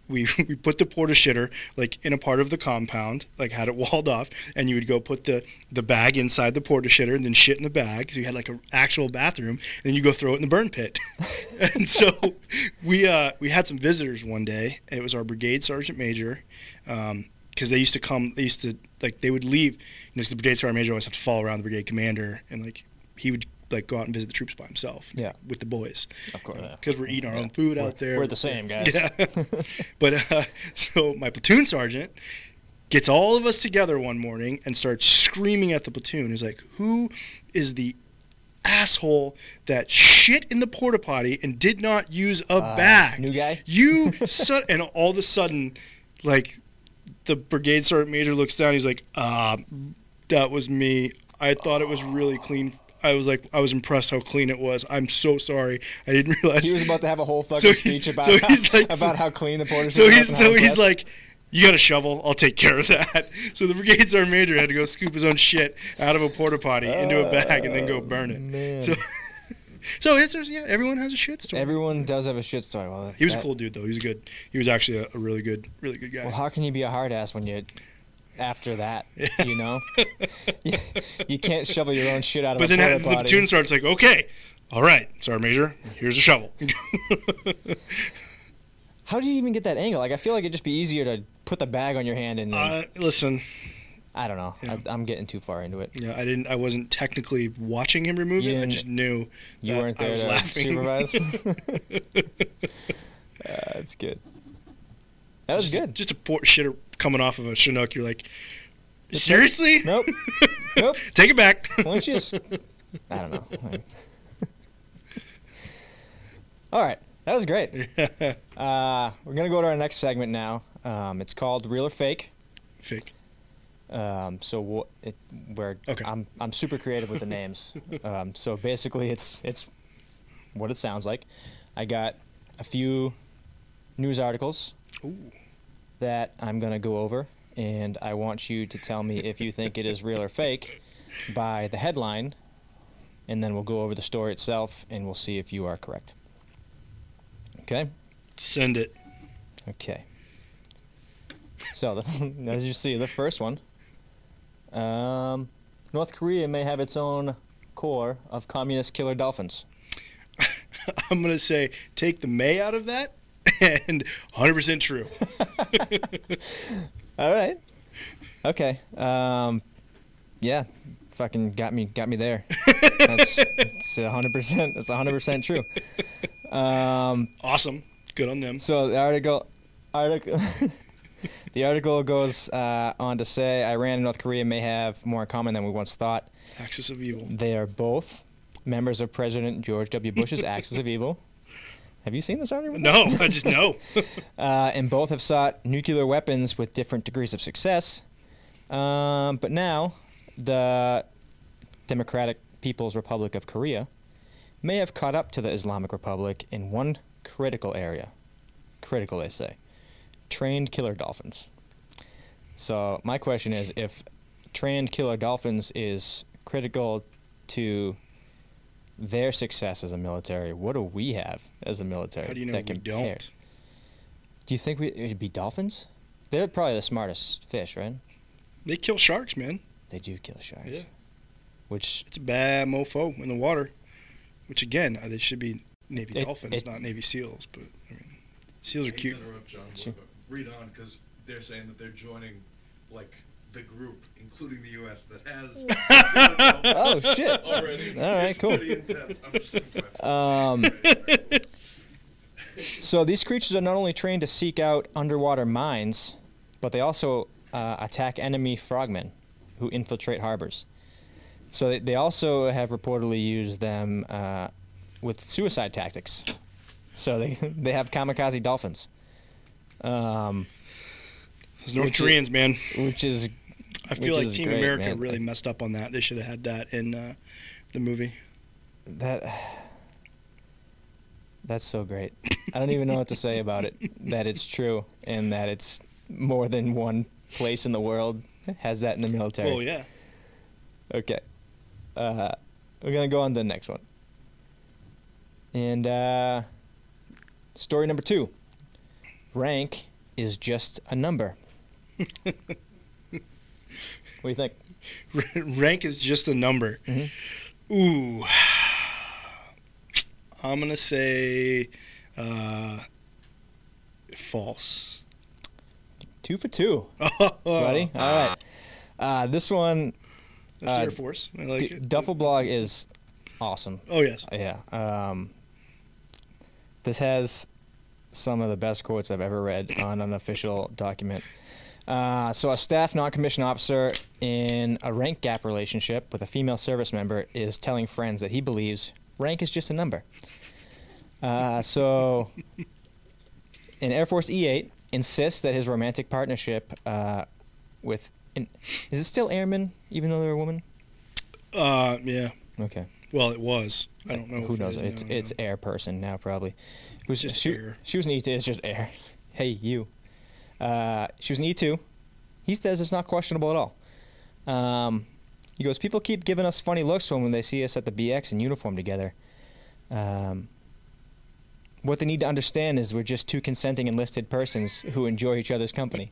We, we put the porta shitter like in a part of the compound, like had it walled off, and you would go put the, the bag inside the porta shitter and then shit in the bag. So you had like an actual bathroom, and then you go throw it in the burn pit. and so we uh, we had some visitors one day. It was our brigade sergeant major, um, because they used to come. They used to like they would leave. You know, 'cause the brigade sergeant major always have to follow around the brigade commander, and like he would like go out and visit the troops by himself. Yeah. with the boys. Of course. yeah. Because we're eating our own food We're- out there. we're the same, guys. Yeah. but uh, so my platoon sergeant gets all of us together one morning and starts screaming at the platoon. He's like, "Who is the asshole that shit in the porta potty and did not use a Uh, bag?" New guy. You son, and all of a sudden, like the brigade sergeant major looks down. He's like, "Uh, that was me. I thought it was really clean." I was like, I was impressed how clean it was. I'm so sorry. I didn't realize. He was about to have a whole fucking So speech about so how, like- about so- how clean the porter. so was he's so he's like, you got a shovel. I'll take care of that. So the brigade sergeant major had to go scoop his own shit out of a porta potty into a bag and then go burn it. Oh, Man. So, so it's yeah, everyone has a shit story. Everyone does have a shit story. Well, he was a cool dude though. He was good. He was actually a, a really good, really good guy. Well, how can you be a hard ass when you, after that, you know, you, you can't shovel your own shit out of but then the potty. platoon sergeant's like, okay, all right, sergeant major, here's a shovel. How do you even get that angle? Like, I feel like it'd just be easier to put the bag on your hand and. then- uh, listen, I don't know. yeah. I, I'm getting too far into it. yeah, I didn't. I wasn't technically watching him remove You it. I just knew You weren't I there was to laughing. supervise. uh, that's good. That was just, good. Just a poor shitter coming off of a Chinook. You're like, seriously? Nope. Nope. Take it back. Why don't you just? I don't know. All right, that was great. Uh, we're gonna go to our next segment now. Um, it's called Real or Fake. Fake. Um, so? It, where Okay. I'm I'm super creative with the names. Um, so basically, it's it's what it sounds like. I got a few news articles Ooh. that I'm gonna go over, and I want you to tell me if you think it is real or fake by the headline, and then we'll go over the story itself, and we'll see if you are correct. Okay. Send it. Okay. So, the, as you see, the first one um, North Korea may have its own corps of communist killer dolphins. I'm gonna say take the may out of that, and 100% true. All right. Okay. Um, yeah, fucking got me, got me there. That's hundred percent. That's hundred percent true. Um, Awesome. Good on them. So the article, article, the article goes uh, on to say Iran and North Korea may have more in common than we once thought. Axis of evil. They are both members of President George W. Bush's Axis of Evil. Have you seen this article? No, I just know. Uh, and both have sought nuclear weapons with different degrees of success. Um, but now, the Democratic People's Republic of Korea may have caught up to the Islamic Republic in one critical area. Critical, they say. Trained killer dolphins. So, my question is if trained killer dolphins is critical to their success as a military, what do we have as a military How do you know that we compare? don't? Do you think we, it'd be dolphins? They're probably the smartest fish, right? They kill sharks, man. They do kill sharks. Yeah. Which It's a bad mofo in the water. Which again, uh, they should be Navy It- dolphins, it- not Navy seals. But I mean, seals are Hate to cute. Interrupt, John, Sure. but read on because they're saying that they're joining like the group, including the U.S. that has. Oh, shit. Already. All right, It's cool. Pretty intense. I'm just looking for- um, Right, right. so these creatures are not only trained to seek out underwater mines, but they also uh, attack enemy frogmen who infiltrate harbors. So they, they also have reportedly used them uh, with suicide tactics. So they they have kamikaze dolphins, um, Those North Which is- Koreans, man. which is I feel like Team great, America man. really messed up on that. They should have had that in uh, the movie. That that's so great. I don't even know what to say about it. That it's true and that it's more than one place in the world has that in the military. Oh yeah. Okay. Uh, we're gonna go on to the next one. And uh, story number two. Rank is just a number. what do you think? Rank is just a number. Mhm. Ooh. I'm gonna say uh, false. Two for two, Oh, buddy. All right. Uh, this one, That's Uh, Air Force. I like D- it. Duffel Blog is awesome. Oh yes. Yeah. Um, this has some of the best quotes I've ever read on an official document. Uh, so, a staff non commissioned officer in a rank gap relationship with a female service member is telling friends that he believes rank is just a number. Uh, so, an Air Force E8 insists that his romantic partnership uh, with. In, is it still airman, even though they're a woman? Uh, yeah. Okay. Well, it was. I don't know. Who if it knows? It's now, it's air person now probably. Who's Just she, air. she was an E two. It's just air. Hey you. Uh, she was an E two. He says it's not questionable at all. Um, he goes. People keep giving us funny looks when they see us at the BX in uniform together. Um, what they need to understand is we're just two consenting enlisted persons who enjoy each other's company.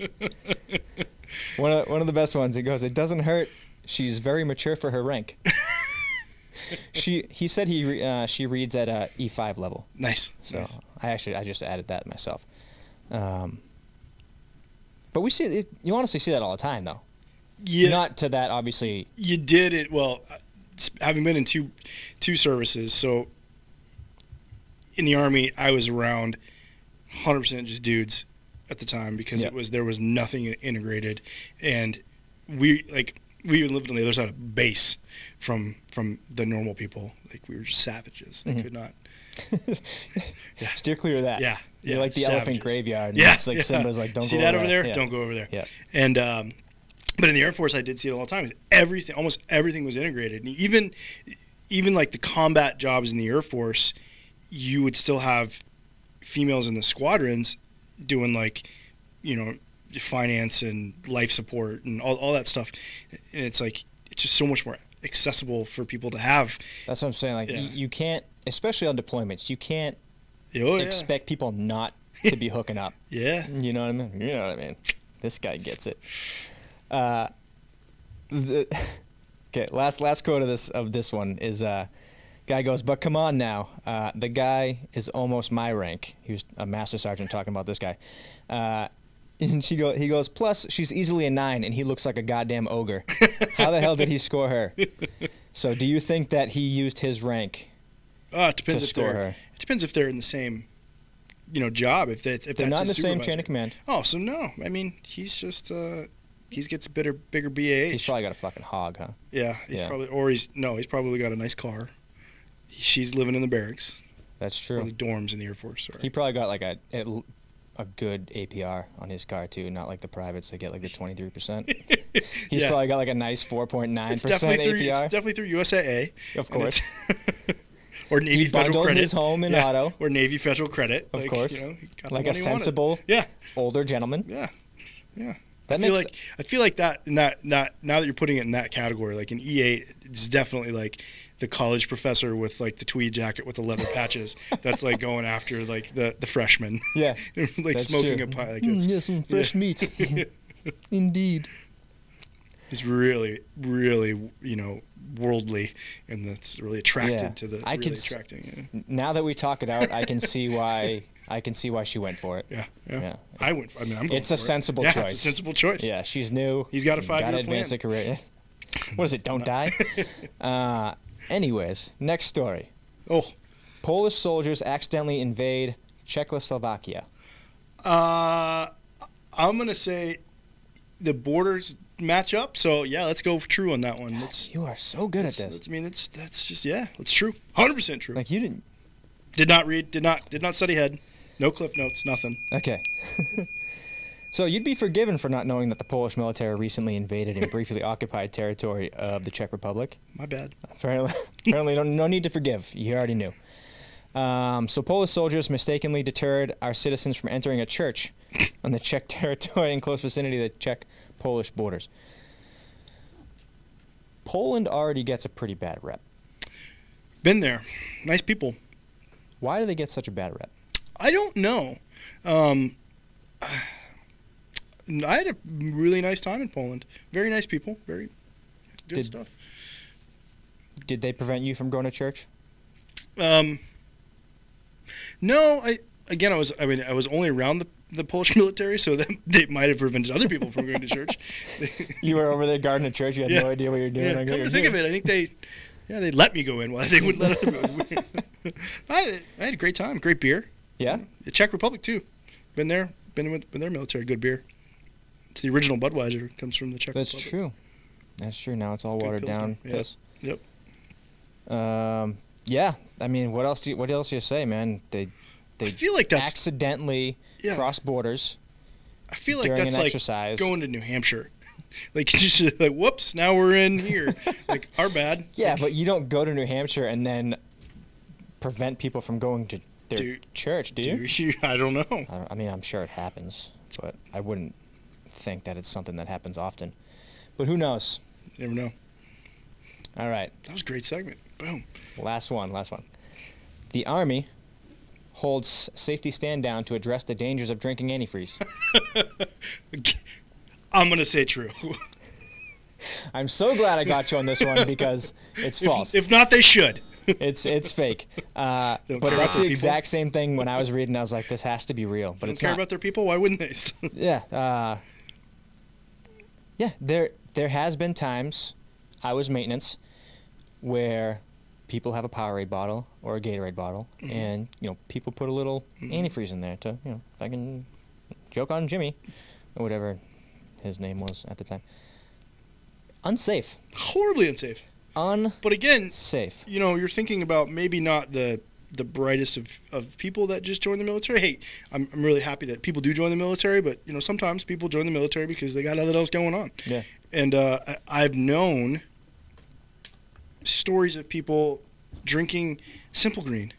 one of one of the best ones. It goes. It doesn't hurt. She's very mature for her rank. she he said he uh, she reads at a E five level. Nice. So nice. I actually I just added that myself. Um, but we see it, you honestly see that all the time though. Yeah. Not to that obviously. you did it well uh, having been in two two services so in the army i was around 100% just dudes at the time because Yeah. it was there was nothing integrated and we like we lived on the other side of base from from the normal people like we were just savages they Mhm. could not Steer clear of that. yeah You're yeah, like the elephant graveyard. yeah It's like yeah. Simba's like, don't see go that over over there Yeah. don't go over there Yeah. and um, but in the Air Force, I did see it all the time. Everything, almost everything, was integrated. And even, even like the combat jobs in the Air Force, you would still have females in the squadrons doing like, you know, finance and life support and all, all that stuff. And it's like it's just so much more accessible for people to have. That's what I'm saying. Like Yeah. y- you can't, especially on deployments, you can't Oh yeah, expect people not to be hooking up. yeah. You know what I mean? You know what I mean? This guy gets it. Uh, the, okay, last last quote of this of this one is uh, guy goes, but come on now, uh, the guy is almost my rank. He was a master sergeant talking about this guy. Uh, and she go, he goes, plus she's easily a nine, and he looks like a goddamn ogre. How the hell did he score her? So, do you think that he used his rank Oh, it depends to if score they're her? it depends if they're in the same, you know, job. If that if They're that's not in the same chain of command. Oh, so no. I mean, he's just uh, he gets a bigger bigger BAH. He's probably got a fucking hog, huh? yeah. He's yeah. probably or he's no. He's probably got a nice car. She's living in the barracks That's or true. the dorms in the Air Force. Sorry. He probably got like a a good APR on his car too, not like the privates that get like the twenty three percent. He's Yeah. probably got like a nice four point nine percent through. It's APR. definitely through USAA. Of course, or Navy he Federal Credit. his home in Yeah, auto, Or Navy Federal Credit. Of like, course. You know, he got the like a money he wanted. sensible Yeah. older gentleman. Yeah. Yeah. That I feel makes like I feel like that that that now that you're putting it in that category, like an E8, it's definitely like the college professor with like the tweed jacket with the leather patches. that's like going after like the the freshman, yeah, like smoking true. a pipe. Like Mm, yeah, some fresh meat. Indeed. it's really really you know worldly, and that's really attracted Yeah. to the I really s- attracting. Now that we talk it out, I can see why. I can see why she went for it. Yeah. Yeah. Yeah. I went. I mean, I'm. Going It's a for it. sensible yeah, choice. It's a sensible choice. Yeah, she's new. He's got a five-year Got to advance plan. a career. what is it? Don't die. Uh, anyways, next story. Oh. Polish soldiers accidentally invade Czechoslovakia. Uh, I'm gonna say the borders match up. So yeah, let's go true on that one. That's, You are so good at that's- this. I mean, it's that's just yeah, it's true. Hundred percent true. Like you didn't. Did not read. Did not. Did not study ahead. No clip notes. Nothing. Okay. so you'd be forgiven for not knowing that the Polish military recently invaded and briefly occupied territory of the Czech Republic. My bad. Apparently, apparently, no, no need to forgive. You already knew. Um, so Polish soldiers mistakenly deterred our citizens from entering a church on the Czech territory in close vicinity of the Czech-Polish borders. Poland already gets a pretty bad rep. Been there. Nice people. Why do they get such a bad rep? I don't know. Um, I had a really nice time in Poland. Very nice people. Very good Did- stuff. Did they prevent you from going to church? Um, no, I again, I was. I mean, I was only around the the Polish military, so that they might have prevented other people from going to church. You were over there guarding a church. You had Yeah. no idea what you were doing. yeah, come to "You're think of it, I think they, yeah, they let me go in. While they wouldn't let other people. I, I had a great time. Great beer. Yeah. The Czech Republic too. Been there. Been with, with their military. Good beer. It's the original Budweiser. Comes from the Czech That's Republic. true. That's true. Now it's all Good watered down. Pilsner, yeah. Yep. Um. Yeah. I mean, what else? Do you, what else do you say, man? They they I feel like that's. accidentally Yeah. cross borders I feel like that's like exercise. going to New Hampshire. like just like whoops, now we're in here. like our bad. yeah, but you don't go to New Hampshire and then prevent people from going to their Dude, church, do you? Do you? I don't know. I, don't- I mean, I'm sure it happens, but I wouldn't think that it's something that happens often. But who knows? You never know. All right, That was a great segment. Boom. last one, last one. The Army holds safety stand down to address the dangers of drinking antifreeze. I'm gonna say true. I'm so glad I got you on this one because it's false. If, if not, they should. it's it's fake. Uh, but that's the people? exact same thing when I was reading. I was like, this has to be real, but don't it's care not. about their people. Why wouldn't they? yeah, uh, yeah. There there has been times I was maintenance where people have a Powerade bottle or a Gatorade bottle, Mm-hmm. and you know people put a little antifreeze in there to you know if I can joke on Jimmy or whatever his name was at the time. Unsafe. Horribly unsafe. Unsafe. But again, safe. you know, you're thinking about maybe not the the brightest of, of people that just join the military. Hey, I'm, I'm really happy that people do join the military, but you know, sometimes people join the military because they got other else going on. Yeah. And uh, I've known stories of people drinking Simple Green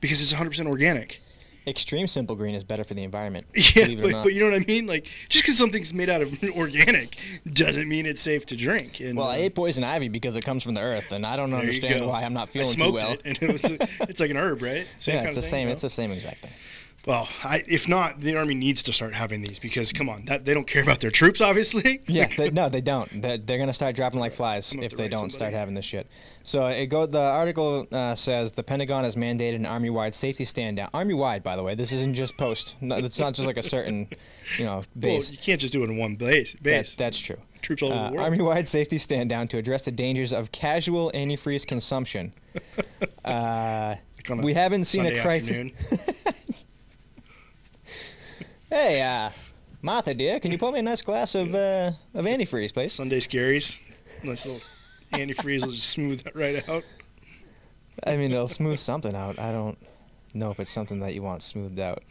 because it's 100% organic. Extreme simple green is better for the environment. Yeah, believe it or but, not. but you know what I mean? Like, just because something's made out of organic doesn't mean it's safe to drink. And, Well, I uh, ate poison ivy because it comes from the earth, and I don't understand why I'm not feeling too well. it, and it was it's like an herb, right? Same yeah, it's the thing, same. no? It's the same exact thing. Well, I, if not, the army needs to start having these because come on, that they don't care about their troops, obviously. Yeah, they, no, they don't. They're, they're gonna start dropping like flies I'm gonna have if they don't start having this shit. So it go. The article uh, says the Pentagon has mandated an army-wide safety stand down. Army-wide, by the way. This isn't just post. No, it's not just like a certain, you know, base. well, you can't just do it in one base. That, Base. that's true. troops all over Uh, the world. Army-wide safety stand down to address the dangers of casual antifreeze consumption. Uh, Like we haven't seen Sunday a crisis. Hey, uh, Martha, dear, can you pour me a nice glass of uh, of antifreeze, please? Sunday scaries. Nice little antifreeze will just smooth that right out. I mean, it'll smooth something out. I don't know if it's something that you want smoothed out.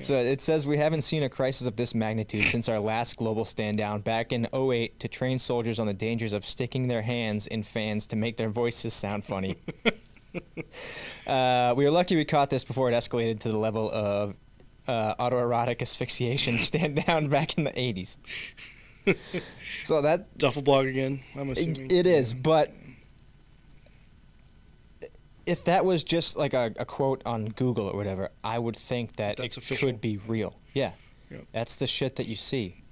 So it says we haven't seen a crisis of this magnitude since our last global stand down back in 08 to train soldiers on the dangers of sticking their hands in fans to make their voices sound funny. uh, we were lucky we caught this before it escalated to the level of uh, autoerotic asphyxiation stand down back in the 80s. so that Duffel blog again. I'm assuming it is, but if that was just like a, a quote on Google or whatever, I would think that That's it official. could be real. Yeah, Yep. that's the shit that you see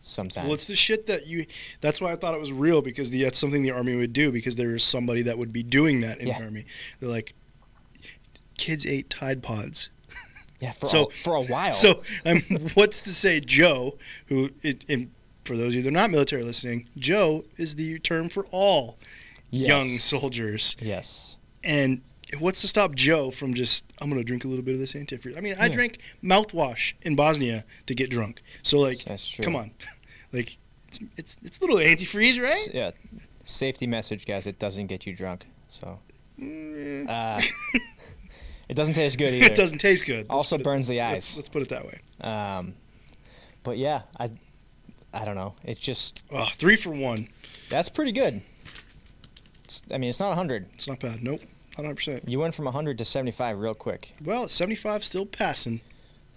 sometimes. Well, it's the shit that you. That's why I thought it was real because the, that's something the army would do because there is somebody that would be doing that in Yeah. the army. They're like, kids ate Tide Pods. Yeah, for so- a, for a while. So, um, what's to say Joe, who, it, in, for those of you that are not military listening, Joe is the term for all yes. young soldiers. Yes. And what's to stop Joe from just, I'm going to drink a little bit of this antifreeze? I mean, I Yeah. drank mouthwash in Bosnia to get drunk. So, like, come on. like, it's, it's, it's a little antifreeze, right? S- yeah. Safety message, guys. It doesn't get you drunk. So. Uh, it doesn't taste good either. it doesn't taste good. Let's Also put it- burns the let's- eyes. Let's, put it that way. Um, but yeah, I, I don't know. It's just three for one. that's pretty good. It's, I mean, it's not 100. It's not bad. Nope. Not 100%. You went from 100 to 75 real quick. Well, 75 still passing.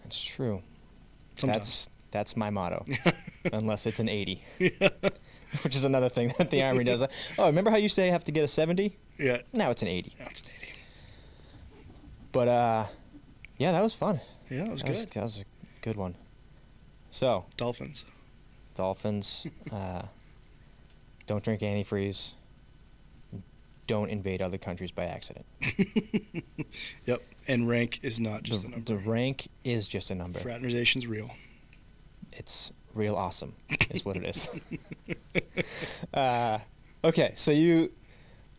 That's true. Sometimes. That's that's my motto, unless it's an 80, which is another thing that the army does. Oh, remember how you say you have to get a 70? yeah. Now it's an 80. Yeah, it's an 80. But uh, yeah, that was fun. Yeah, that was That was, good. that was a good one. So, Dolphins. Dolphins, uh, don't drink antifreeze. Don't invade other countries by accident. Yep. and rank is not The, just a number. the rank is just a number. Fraternization's real. It's real awesome, is what it is. uh, okay, so you,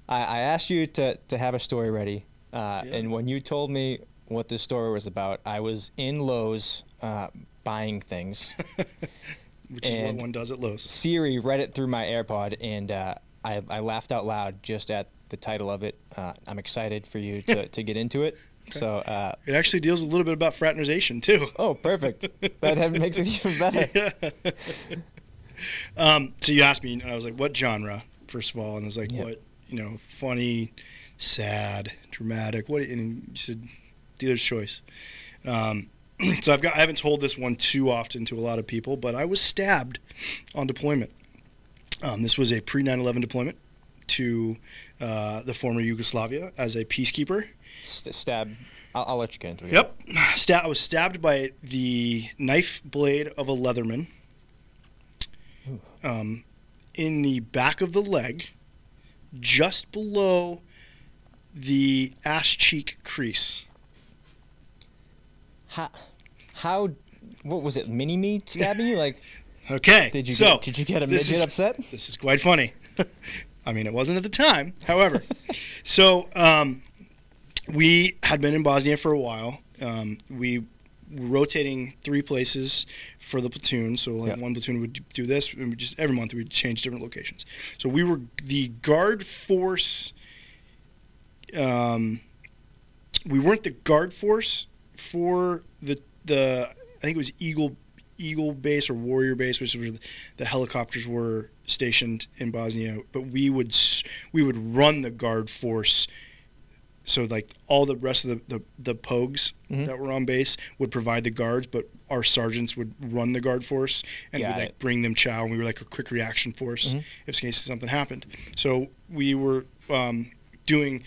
I, I asked you to, to have a story ready, uh, Yeah. and when you told me what this story was about, I was in Lowe's uh, buying things. Which is what one does at Lowe's. Siri read it through my AirPod, and uh, I, I laughed out loud just at the title of it. Uh, I'm excited for you to, to get into it. So, uh, It actually deals a little bit about fraternization too. oh, perfect. that makes it even better. Um, so you asked me, and I was like, "What genre?" First of all, and I was like, Yep. "What? You know, funny, sad, dramatic? What?" And you said, "Dealer's choice." Um, so I've got. I haven't told this one too often to a lot of people, but I was stabbed on deployment. Um, this was a pre 9/11 deployment to uh, the former Yugoslavia as a peacekeeper. St- stab. I'll, I'll let you get into it. Yep. Sta- I was stabbed by the knife blade of a Leatherman um, in the back of the leg, just below the ass cheek crease. How, how, what was it? Mini me stabbing you? Like, Okay. did you so get, did you get a midget is- upset? This is quite funny. I mean, it wasn't at the time. However, so um, we had been in Bosnia for a while. Um, we were rotating three places for the platoon. So, like Yeah. one platoon would do this, and we just every month we'd change different locations. So we were the guard force. Um, we weren't the guard force for the the. I think it was Eagle Eagle Base or Warrior Base, which was where the helicopters were stationed in Bosnia. But we would we would run the guard force. So like all the rest of the the, the pogues Mhm. that were on base would provide the guards, but our sergeants would run the guard force and Got would like it. bring them chow. And we were like a quick reaction force Mhm. if in case something happened. So we were um, doing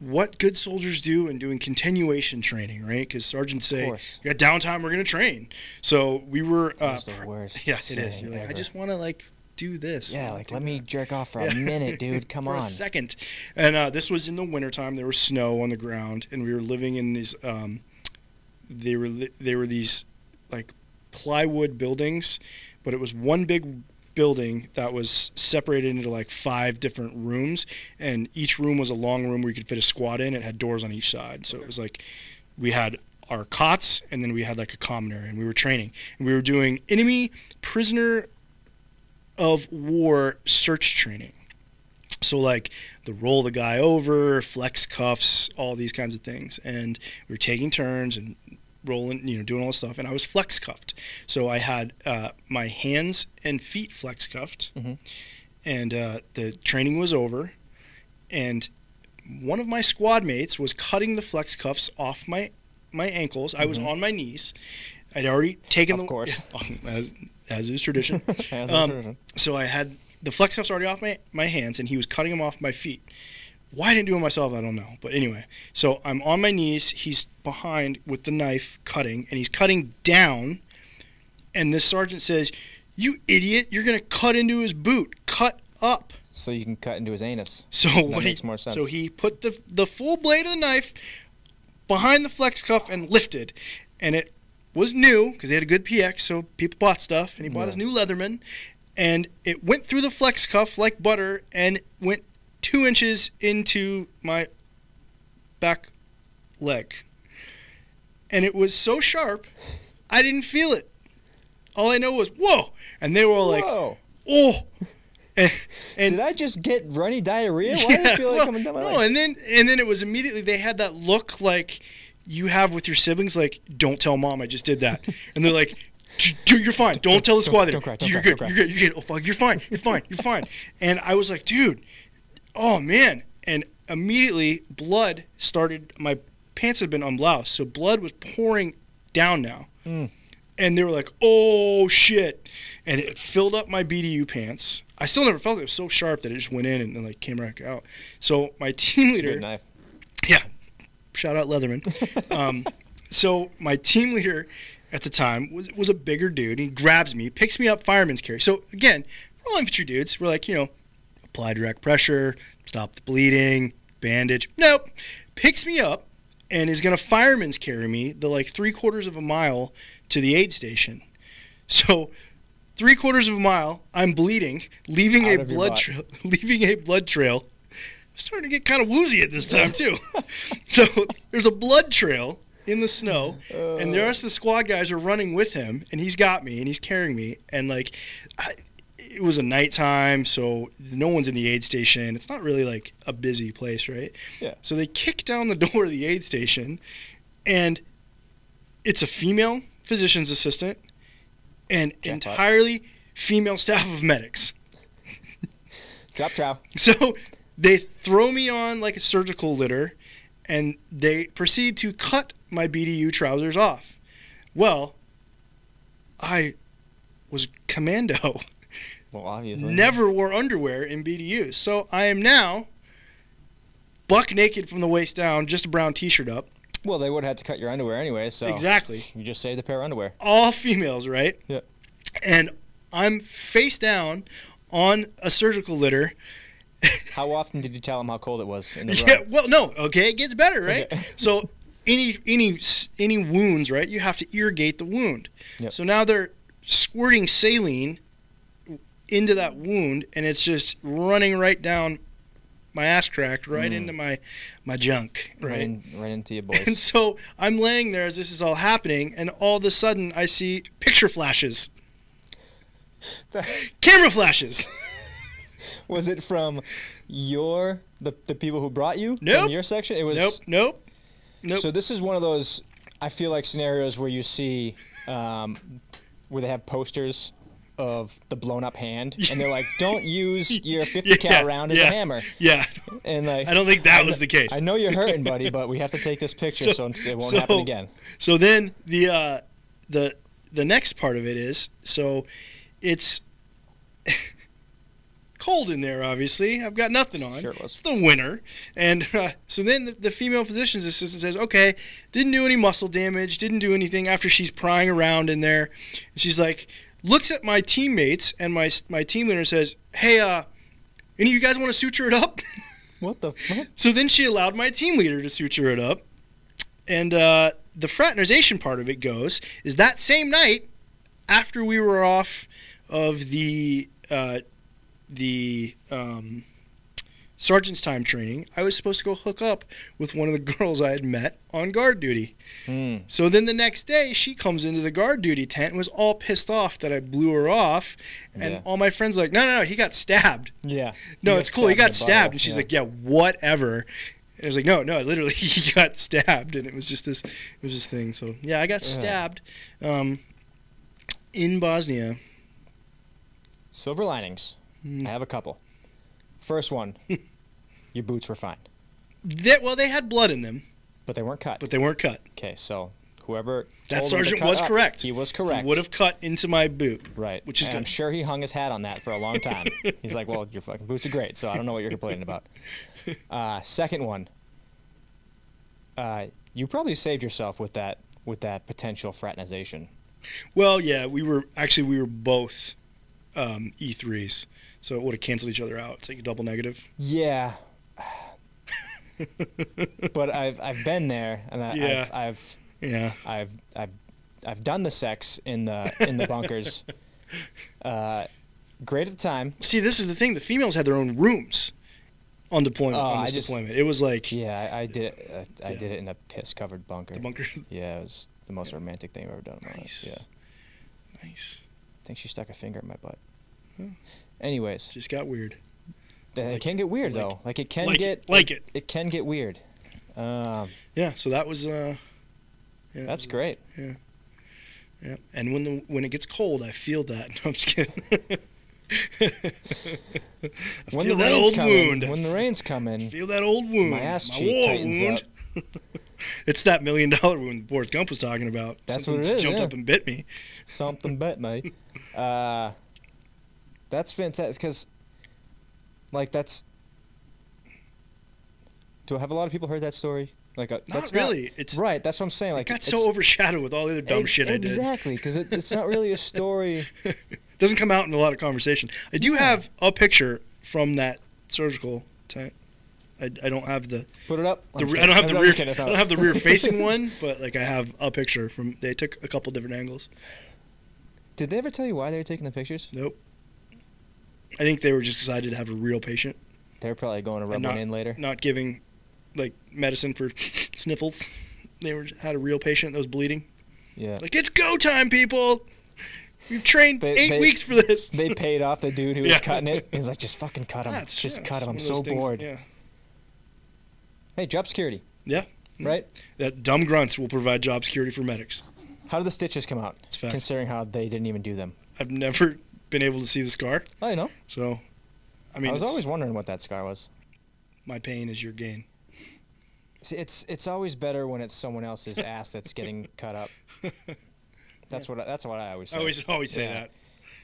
what good soldiers do and doing continuation training, right? Because sergeants say. "You got downtime, we're gonna train." So we were. Uh, the worst. yeah, it is. You're like, I just want to like do this. Yeah, like let me jerk off for Yeah. a minute, dude. Come for on. a second. And uh, this was in the wintertime. There was snow on the ground, and we were living in these. Um, they were li- they were these like plywood buildings, but it was one big building that was separated into like five different rooms, and each room was a long room where you could fit a squad in. It had doors on each side, so it was like we had our cots, and then we had like a common area, and we were training, and we were doing enemy prisoner of war search training. So like the roll the guy over, flex cuffs, all these kinds of things, and we were taking turns and rolling, you know, doing all this stuff. And I was flex cuffed, so I had uh, my hands and feet flex cuffed, Mhm. and uh, the training was over, and one of my squad mates was cutting the flex cuffs off my my ankles. I was Mhm. on my knees. I'd already taken Of the course. as as is tradition. Hands Um, tradition. So I had the flex cuffs already off my, my hands, and he was cutting them off my feet. Why I didn't do it myself, I don't know. But anyway, so I'm on my knees. He's behind with the knife cutting, and he's cutting down. And this sergeant says, "You idiot! You're gonna cut into his boot. Cut up." So you can cut into his anus. So That what makes he, more sense. So he put the the full blade of the knife behind the flex cuff and lifted, and it was new because they had a good PX, so people bought stuff, and he bought Yeah. his new Leatherman, and it went through the flex cuff like butter and went two inches into my back leg, and it was so sharp, I didn't feel it. All I know was whoa, and they were all like, Whoa! oh. And, and Did I just get runny diarrhea? Why did I feel like well, coming down my no, leg? and then and then it was immediately they had that look like you have with your siblings, like don't tell mom I just did that, and they're like. Dude, you're fine. Don't, tell the don't- squad. don't cry, don't you're cry, good. don't You're good. You're good. Oh fuck. You're fine. You're fine. You're fine. And I was like, dude, oh man. And immediately blood started. My pants had been unbloused, so blood was pouring down now. Mm. And they were like, oh shit. And it filled up my BDU pants. I still never felt it. It was so sharp that it just went in and, then like came right out. So my team leader, good knife. yeah, shout out Leatherman. um, so my team leader at the time was, was a bigger dude. He grabs me, picks me up, fireman's carry. So again, we're all infantry dudes. We're like, you know, apply direct pressure, stop the bleeding, bandage. Nope. Picks me up, and is going to fireman's carry me the like three quarters of a mile to the aid station. So, three quarters of a mile, I'm bleeding, leaving Out a blood trail, leaving a blood trail. I'm starting to get kind of woozy at this time too. so there's a blood trail in the snow, and the rest of the squad guys are running with him, and he's got me, and he's carrying me, and like, I, it was a nighttime, so no one's in the aid station. It's not really like a busy place, right? Yeah. So they kick down the door of the aid station, and it's a female physician's assistant and Jackpot. entirely female staff of medics. Drop trow. So they throw me on like a surgical litter and they proceed to cut my BDU trousers off. Well, I was commando. Well, obviously. Never wore underwear in BDU. So I am now buck naked from the waist down, just a brown t shirt up. Well, they would have had to cut your underwear anyway, so Exactly. you just saved the pair of underwear. All females, right? Yeah. And I'm face down on a surgical litter. How often did you tell them how cold it was in the room? Yeah, well, no, okay, it gets better, right? Okay. so any any any wounds, right? You have to irrigate the wound. Yep. So now they're squirting saline into that wound, and it's just running right down my ass crack, right Mm. into my my junk, Right, right? in, right into your boys. And so I'm laying there as this is all happening, and all of a sudden I see picture flashes, camera flashes. was it from your the, the people who brought you? Nope. From your section? It was nope, nope, nope. So this is one of those I feel like scenarios where you see um, where they have posters of the blown up hand and they're like, Don't use your fifty Yeah, cal round as yeah. a hammer. yeah, And like I don't think that I was kn- the case. I know you're hurting, buddy, but we have to take this picture so, So- it won't so- happen again. So then the uh, the the next part of it is so it's cold in there. Obviously, I've got nothing on. Sure it was. It's the winter, and uh, so then the, the female physician's assistant says, "Okay, didn't do any muscle damage, didn't do anything." After she's prying around in there, and she's like, looks at my teammates, and my my team leader says, "Hey, uh, any of you guys want to suture it up?" What the fuck? So then she allowed my team leader to suture it up. And uh, the fraternization part of it goes is that same night, after we were off of the uh, the um, sergeant's time training, I was supposed to go hook up with one of the girls I had met on guard duty. Hmm. So then the next day, she comes into the guard duty tent and was all pissed off that I blew her off. And Yeah. all my friends were like, no, no, no, he got stabbed. Yeah. No, it's cool. He got stabbed, and she's Yeah. like, "Yeah, whatever." And I was like, "No, no, literally, he got stabbed," and it was just this, it was this thing. So yeah, I got Yeah. stabbed, um, in Bosnia. Silver linings. Mm. I have a couple. First one, your boots were fine, That well, they had blood in them, but they weren't cut. but they weren't cut. Okay, so whoever That told to sergeant cut was up, correct. He was correct. Would have cut into my boot. Right. which is and I'm good. sure he hung his hat on that for a long time. He's like, well, your fucking boots are great, so I don't know what you're complaining about. Uh, second one. Uh, you probably saved yourself with that with that potential fraternization. Well, yeah, we were actually we were both um, E3s, so it would have canceled each other out. It's like a double negative. Yeah. but I've I've been there, and I, Yeah. I've, I've Yeah. I've I've I've done the sex in the in the bunkers. Uh, great at the time. See, this is the thing. The females had their own rooms on deployment. Oh, on this just- deployment, it was like Yeah, I, I did it. I, I did it in a piss covered bunker. the bunker. Yeah, it was the most romantic thing I've ever done in my Nice. life. Yeah, nice. I think she stuck a finger in my butt. Hmm. Anyways, Just got weird. th- it can get weird like- though. Like it can like get it, like it. It can get weird. Um, Yeah. So that was. Uh, yeah, that's that great. was- Yeah. And when the when it gets cold, I feel that. No, I'm just kidding. I When feel the that rain's old coming, wound. when the rain's coming, feel that old wound. my ass cheek war tightens wound. up. It's that million dollar wound Forrest Gump was talking about. That's Something what it is, Jumped yeah. up and bit me. Something bit me. Uh, that's fantastic because, like, that's. Do I have a lot of people heard that story? Like, uh, Not that's really. It's right. That's what I'm saying. it Like, got so overshadowed with all the other dumb Ex- shit I did. Exactly, because it, it's not really a story. Doesn't come out in a lot of conversation. I do Yeah. have a picture from that surgical tent. I, I don't have the, Put it up. the I'm re- just I don't have the rear just kidding, it's I don't have the rear facing one, but like I have a picture from. They took a couple different angles. Did they ever tell you why they were taking the pictures? Nope. I think they were just excited to have a real patient, They're probably going to rub and one not in later. not giving like medicine for sniffles. They were had a real patient that was bleeding. Yeah. Like it's go time, people. We've trained They- eight they- weeks for this. They paid off the dude who was Yeah. cutting it. He's like, just fucking cut him. That's- just yeah, cut him. I'm so things- bored. Yeah. Hey, job security, Yeah. right? That dumb grunts will provide job security for medics. How do the stitches come out? Considering how they didn't even do them. I've never been able to see the scar, Oh, you know. so I mean, I, was always wondering what that scar was. my pain is your gain. See, it's it's always better when it's someone else's ass that's getting cut up. That's what I, that's what I always say. I always always say Yeah. that.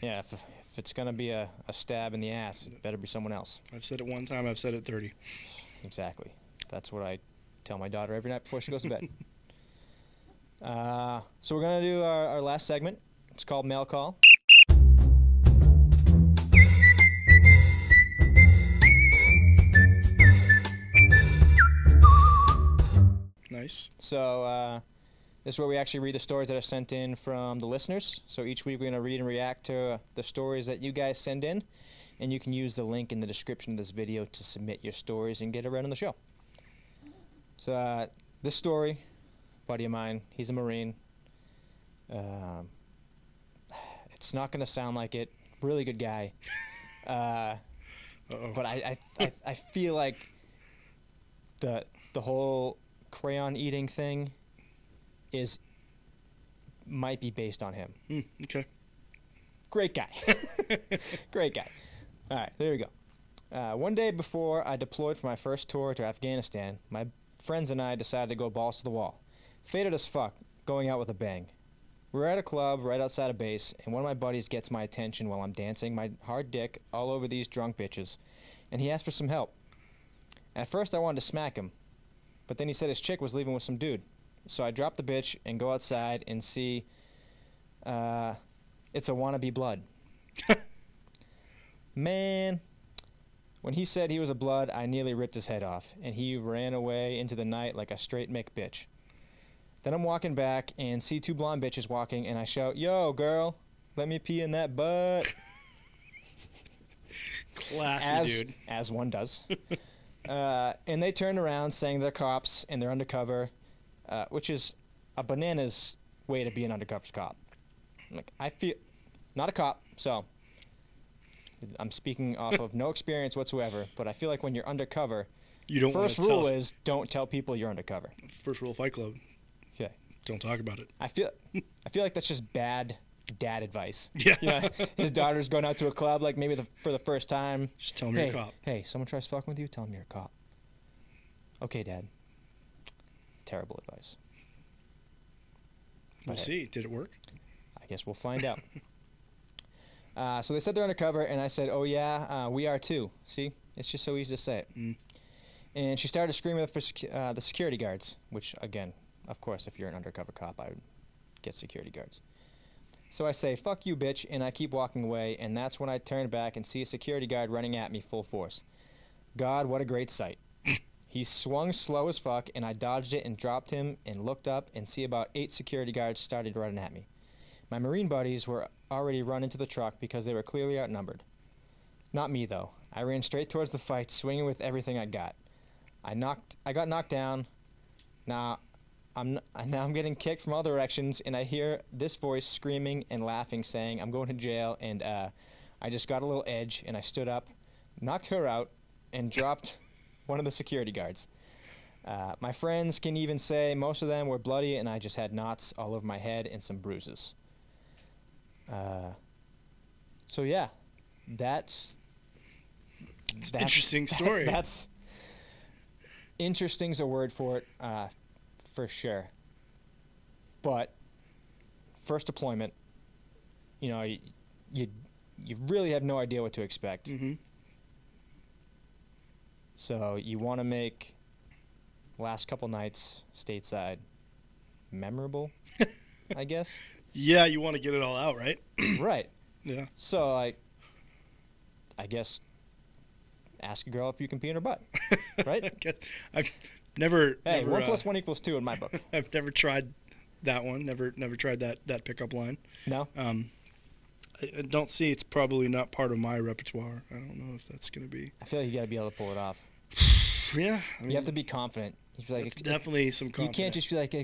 Yeah, if, if it's gonna be a, a stab in the ass, it better be someone else. I've said it one time. I've said it thirty. Exactly. That's what I tell my daughter every night before she goes to bed. uh, so we're gonna do our, our last segment. It's called mail call. Nice. So uh, this is where we actually read the stories that are sent in from the listeners. So each week we're going to read and react to uh, the stories that you guys send in, and you can use the link in the description of this video to submit your stories and get it read on the show. So uh, this story, buddy of mine, he's a Marine. Um, it's not going to sound like it. Really good guy. Uh, but I, I, I, I feel like the the whole crayon eating thing is might be based on him. Hmm, okay. Great guy, great guy. All right, there we go. Uh, one day before I deployed for my first tour to Afghanistan, my friends and I decided to go balls to the wall. Faded as fuck, going out with a bang. We're at a club right outside of base, and one of my buddies gets my attention while I'm dancing my hard dick all over these drunk bitches, and he asked for some help. At first, I wanted to smack him, but then he said his chick was leaving with some dude. So I drop the bitch and go outside and see uh, it's a wannabe blood. Man, when he said he was a blood, I nearly ripped his head off, and he ran away into the night like a straight Mick bitch. Then I'm walking back and see two blonde bitches walking, and I shout, Yo, girl, let me pee in that butt. Classy as, dude. as one does. uh, and they turn around saying they're cops and they're undercover, uh, which is a bananas way to be an undercover cop. Like I feel, not a cop, so I'm speaking off of no experience whatsoever. But I feel like when you're undercover, You don't first rule tell. is don't tell people you're undercover. first rule of Fight Club. Okay. Don't talk about it. I feel I feel like that's just bad dad advice. Yeah. You know, his daughter's going out to a club like maybe the, for the first time. Just tell him hey, you're a cop. Hey, someone tries fucking with you, tell him you're a cop. Okay, dad. Terrible advice. We'll see. Did it work? I guess we'll find out. uh, so they said they're undercover, and I said, "Oh yeah, uh, we are too." See, it's just so easy to say it. Mm. And she started screaming for secu- uh, the security guards, which again, of course, if you're an undercover cop, I would get security guards. So I say, "Fuck you, bitch," and I keep walking away, and that's when I turn back and see a security guard running at me full force. God, what a great sight. He swung slow as fuck, and I dodged it and dropped him and looked up and see about eight security guards started running at me. My Marine buddies were already run into the truck because they were clearly outnumbered. Not me though. I ran straight towards the fight, swinging with everything I got. I knocked. I got knocked down. Now, I'm n- now I'm getting kicked from all directions, and I hear this voice screaming and laughing, saying, "I'm going to jail." And uh, I just got a little edge, and I stood up, knocked her out, and dropped one of the security guards. Uh, my friends can even say most of them were bloody, and I just had knots all over my head and some bruises. Uh, so yeah, that's that's- interesting that's- story. That's, interesting's a word for it, uh, for sure. But first deployment, you know, you, you you really have no idea what to expect. Mm-hmm. So you want to make last couple nights stateside memorable, I guess. Yeah, you want to get it all out, right? right. Yeah. So like, I guess ask a girl if you can pee in her butt. Right? Guess- I've never. Hey, never, one uh, plus one equals two in my book. I've never tried that one. Never, never tried that that pickup line. No. Um, I, I don't see. It's probably not part of my repertoire. I don't know if that's gonna be. I feel like you got to be able to pull it off. Yeah, I mean, You have to be confident. You, feel like, definitely some. Confidence. you can't just be like, "Eh,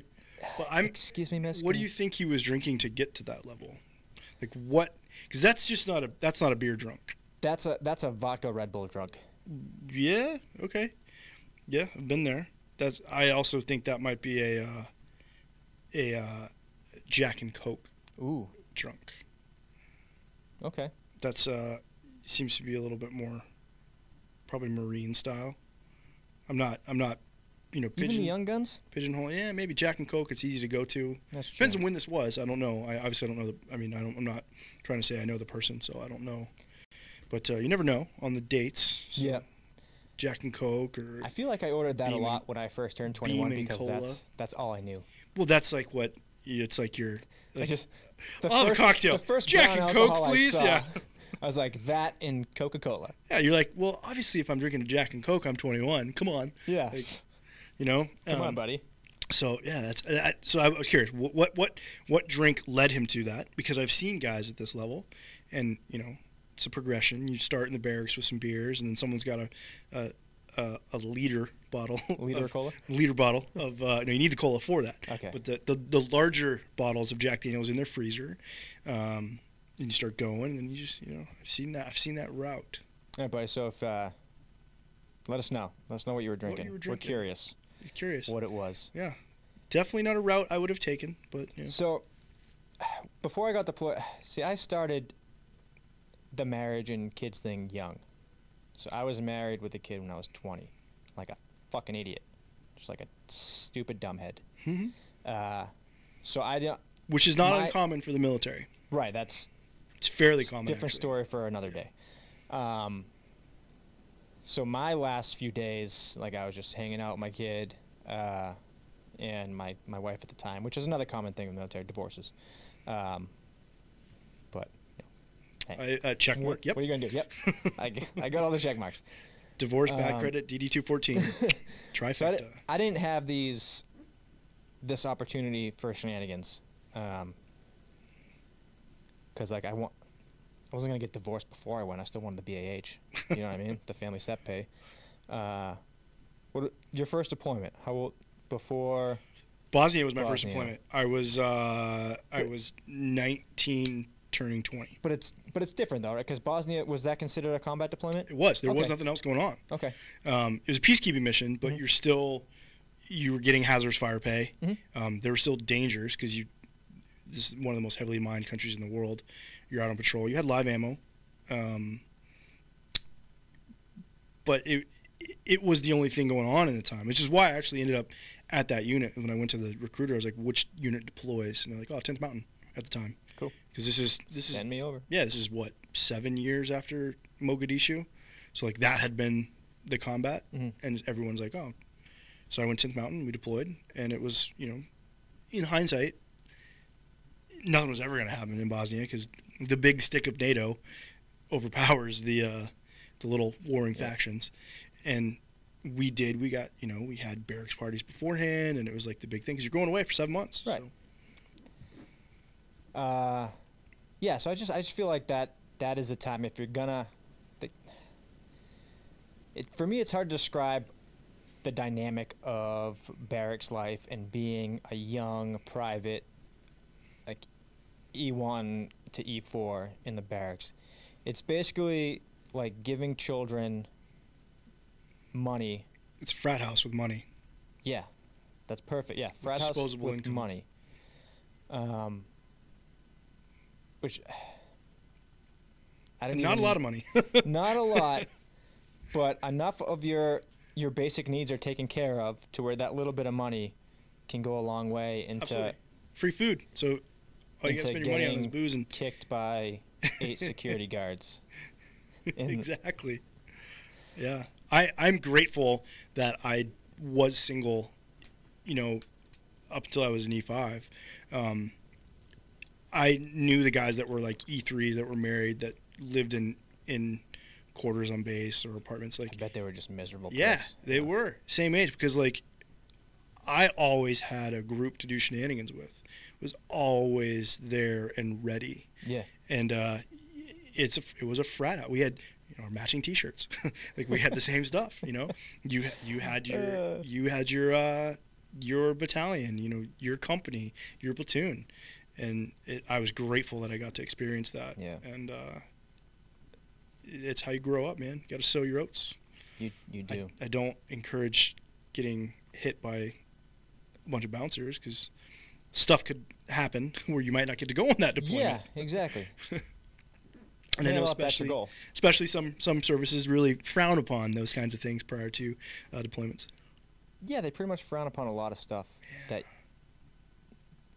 But I'm. excuse me, miss. What do you think he was drinking to get to that level? Like what? Because that's just not a. That's not a beer drunk. That's a that's a vodka Red Bull drunk. Yeah. Okay. Yeah, I've been there. That's. I also think that might be a. Uh, a uh, Jack and Coke Ooh. drunk. Okay. That's uh seems to be a little bit more probably marine style. I'm not I'm not you know Even the young guns. pigeonhole. Yeah, maybe Jack and Coke. It's easy to go to. That's true. Depends on when this was. I don't know. I obviously don't know. The, I mean, I don't, I'm not trying to say I know the person, so I don't know. But uh, you never know on the dates. So Yeah. Jack and Coke, or I feel like I ordered that Beam a and- lot when I first turned 21 Beam and because Cola. that's that's all I knew. well, that's like what it's like. Your I just the I'll have a first, cocktail. The first Jack brown and Coke, alcohol please? I saw, Yeah. I was like that in Coca-Cola. yeah. You're like, well, obviously, if I'm drinking a Jack and Coke, I'm 21. Come on, Yeah. Like, you know. Come Um, on, buddy. So yeah, that's uh, so. I was curious, what, what what what drink led him to that? Because I've seen guys at this level, and you know, it's a progression. You start in the barracks with some beers, and then someone's got a a, a, a liter bottle, A Liter of, cola. liter bottle of. Uh, no, you need the cola for that. Okay. But the, the the larger bottles of Jack Daniels in their freezer, um, and you start going, and you just you know, I've seen that. I've seen that route. All right, buddy. So if uh, let us know. Let us know what you were What you were drinking. were drinking. curious He's curious. what it was. Yeah, definitely not a route I would have taken, but yeah. So before I got deployed, see, I started the marriage and kids thing young. So I was married with a kid when I was 20, like a fucking idiot, just like a stupid dumbhead. Mhm. Uh, so I don't. which is not My- uncommon for the military. Right, that's It's fairly It's common. different actually. story for another day. Um, so my last few days, like I was just hanging out with my kid, uh, and my, my wife at the time, which is another common thing in military, divorces. Um, you I, uh, check what, mark. Yep. what are you gonna do? Yep, I got all the check marks. Divorce, bad um, credit, DD two fourteen, So I, di- I didn't have these this opportunity for shenanigans, because like I want, I wasn't gonna get divorced before I went. I still wanted the BAH. You know what I mean? The family set pay. Uh, what your first deployment? How old before? Bosnia was my first deployment. I was uh, I was nineteen, turning twenty. But it's but it's different though, right? Because Bosnia was that considered a combat deployment? It was. There was nothing else going on. Okay. Um, it was a peacekeeping mission, but Mhm. you're still you were getting hazardous fire pay. Mhm. Um, there were still dangers because you this is one of the most heavily mined countries in the world. You're out on patrol. You had live ammo, um, but it it was the only thing going on in the time, which is why I actually ended up at that unit. When I went to the recruiter, I was like, "Which unit deploys?" And they're like, "Oh, 10th Mountain." At the time, Cool. Because this is this is Send me over. yeah, this is what seven years after Mogadishu, so like that had been the combat, Mhm. and everyone's like, oh. So I went to 10th Mountain, we deployed, and it was you know, in hindsight, nothing was ever going to happen in Bosnia because the big stick of NATO overpowers the uh, the little warring Yeah. factions, and we did. We got you know we had barracks parties beforehand, and it was like the big thing because you're going away for seven months. Right. So. Uh, yeah. So I just I just feel like that that is a time if you're gonna. The, it for me it's hard to describe the dynamic of barracks life and being a young private, like E1 to E4 in the barracks. It's basically like giving children money. It's a frat house with money. Yeah, that's perfect. Yeah, frat house with income. money. Um, which I didn't not a lot of money. not a lot, but enough of your your basic needs are taken care of to where that little bit of money can go a long way into Absolutely. Free food. So all you gotta spend your money on is booze and kicked by eight security guards. Exactly. Yeah. I, I'm grateful that I was single, you know, up until I was an E5. Um, I knew the guys that were like E3s that were married that lived in, in quarters on base or apartments. Like I bet they were just miserable. yeah, they were same age because like I always had a group to do shenanigans with. Was always there and ready, Yeah. and uh, it's a, it was a frat out. We had you know matching T-shirts, like we had the same stuff. You know, you you had your you had your uh, your battalion, you know, your company, your platoon, and it, I was grateful that I got to experience that. Yeah. and uh, it's how you grow up, man. You got to sow your oats. You you do. I don't encourage getting hit by a bunch of bouncers because stuff could happen where you might not get to go on that deployment. yeah, exactly. and I know well, if that's your especially goal. especially some some services really frown upon those kinds of things prior to uh, deployments. Yeah, they pretty much frown upon a lot of stuff that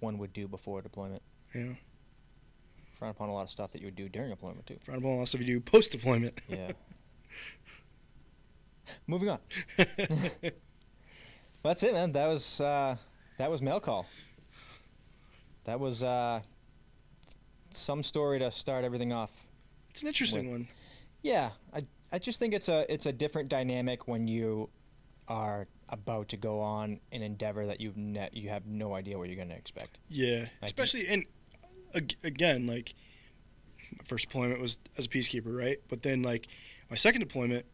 one would do before deployment. Yeah. Frown upon a lot of stuff that you would do during deployment too. frown upon a lot of stuff you do post deployment. Yeah. Moving on. Well, that's it, man. That was uh, that was mail call. That was uh, some story to start everything off. it's an interesting one. Yeah, I I just think it's a it's a different dynamic when you are about to go on an endeavor that you've ne- you have no idea what you're going to expect. Yeah, especially and again, like my first deployment was as a peacekeeper, right? But then like my second deployment,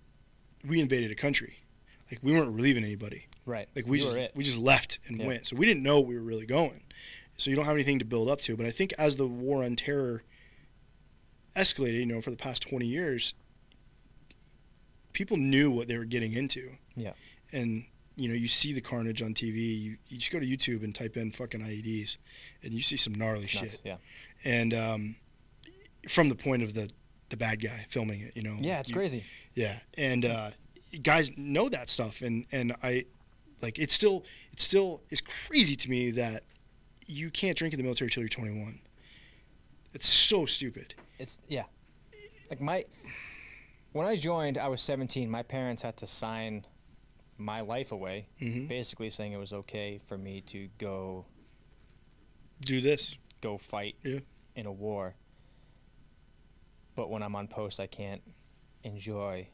we invaded a country. Like we weren't relieving anybody. Right. Like we You just were it. we just left and Yeah. went. So we didn't know we were really going. So you don't have anything to build up to. But I think as the war on terror escalated, you know, for the past 20 years, people knew what they were getting into. Yeah. And you know, you see the carnage on TV. You, you just go to YouTube and type in fucking IEDs, and you see some gnarly It's shit. nuts. Yeah. And um, from the point of the the bad guy filming it, you know. Yeah, it's you- crazy. yeah, and uh, guys know that stuff, and and I, like, it's still it still is crazy to me that you can't drink in the military till you're 21. It's so stupid. It's yeah. Like my when I joined, I was 17. My parents had to sign my life away, hmm basically saying it was okay for me to go Do this. go fight Yeah. in a war. But when I'm on post, I can't enjoy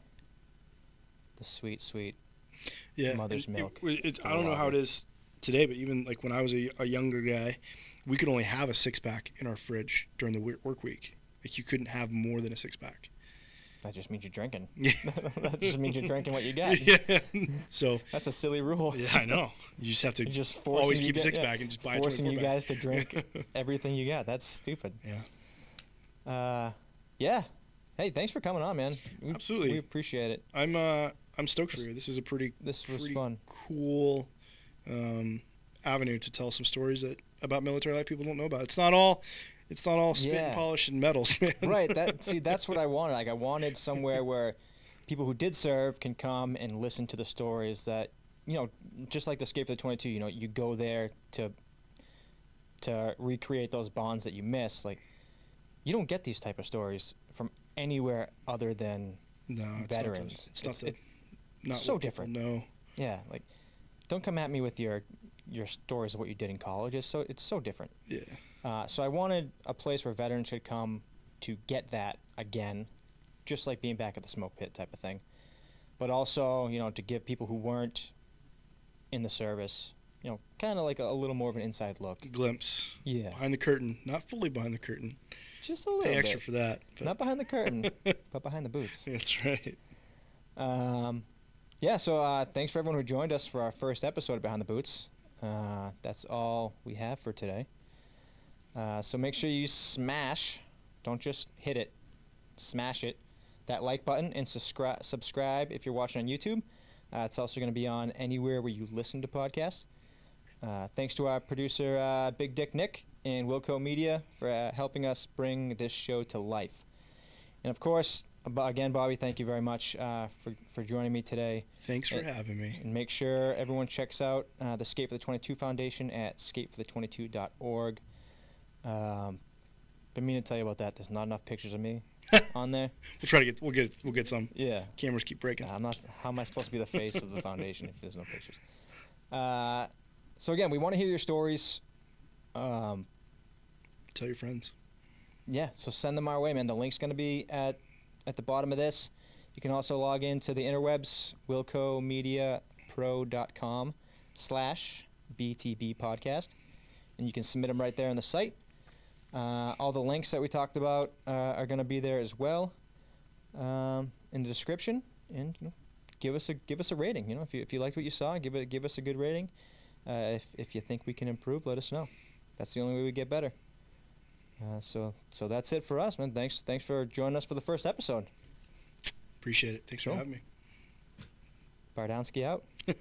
the sweet, sweet. Yeah, Mother's it- milk it's, I don't know how it is today, but even like when I was a, a younger guy, we could only have a six pack in our fridge during the work week. Like you couldn't have more than a six pack. That just means you're drinking. Yeah. that just means you're drinking what you got. yeah. So That's a silly rule. yeah, I know. You just have to just always keep a six yeah, pack and just buy forcing 24 you pack. guys to drink everything you got. That's stupid. Yeah. Uh, yeah. Hey, thanks for coming on, man. We, Absolutely. We appreciate it. I'm uh I'm stoked for you. This is a pretty This was pretty fun. cool um, avenue to tell some stories that about military life people don't know about. It's not all it's not all spit Yeah. and polish and medals, man. right. That see, that's what I wanted. Like I wanted somewhere where people who did serve can come and listen to the stories that you know, just like the Skate for the 22. You know, you go there to to recreate those bonds that you miss. Like you don't get these type of stories from anywhere other than no, it's veterans. Not the, it's not It's- the, not so different. No. yeah. Like don't come at me with your your stories of what you did in college. It's so it's so different. Yeah. Uh, so I wanted a place where veterans could come to get that again, just like being back at the smoke pit type of thing. But also, you know, to give people who weren't in the service, you know, kind of like a, a little more of an inside look. Glimpse Yeah, behind the curtain, not fully behind the curtain. just a little Pay bit. extra for that. But Not behind the curtain, but behind the boots. That's right. Um, yeah, so uh, thanks for everyone who joined us for our first episode of Behind the Boots. Uh, that's all we have for today. Uh, so make sure you smash, don't just hit it, smash it, that like button and subscribe. Subscribe if you're watching on YouTube. Uh, it's also going to be on anywhere where you listen to podcasts. Uh, thanks to our producer, uh, Big Dick Nick, and Wilco Media for uh, helping us bring this show to life. And of course, again, Bobby, thank you very much uh, for, for joining me today. Thanks for Uh, having me. And make sure everyone checks out uh, the Skate for the 22 Foundation at skateforthe22.org. Um, been meaning to tell you about that. There's not enough pictures of me on there. We'll try to get we'll get we'll get some. Yeah. Cameras keep breaking. I'm not. How am I supposed to be the face of the foundation if there's no pictures? Uh, so again, we want to hear your stories. Um, Tell your friends. yeah, so send them our way, man. The link's going to be at at the bottom of this. You can also log into the interwebs, wilcomediapro.com slash BTB podcast, and you can submit them right there on the site. Uh, all the links that we talked about uh, are going to be there as well um, in the description, and you know, give us a give us a rating. You know, if you if you liked what you saw, give it give us a good rating. Uh, if if you think we can improve, let us know. That's the only way we get better. Uh, so so that's it for us, man. Thanks thanks for joining us for the first episode. Appreciate it. Thanks Cool. for having me. Bardowski out.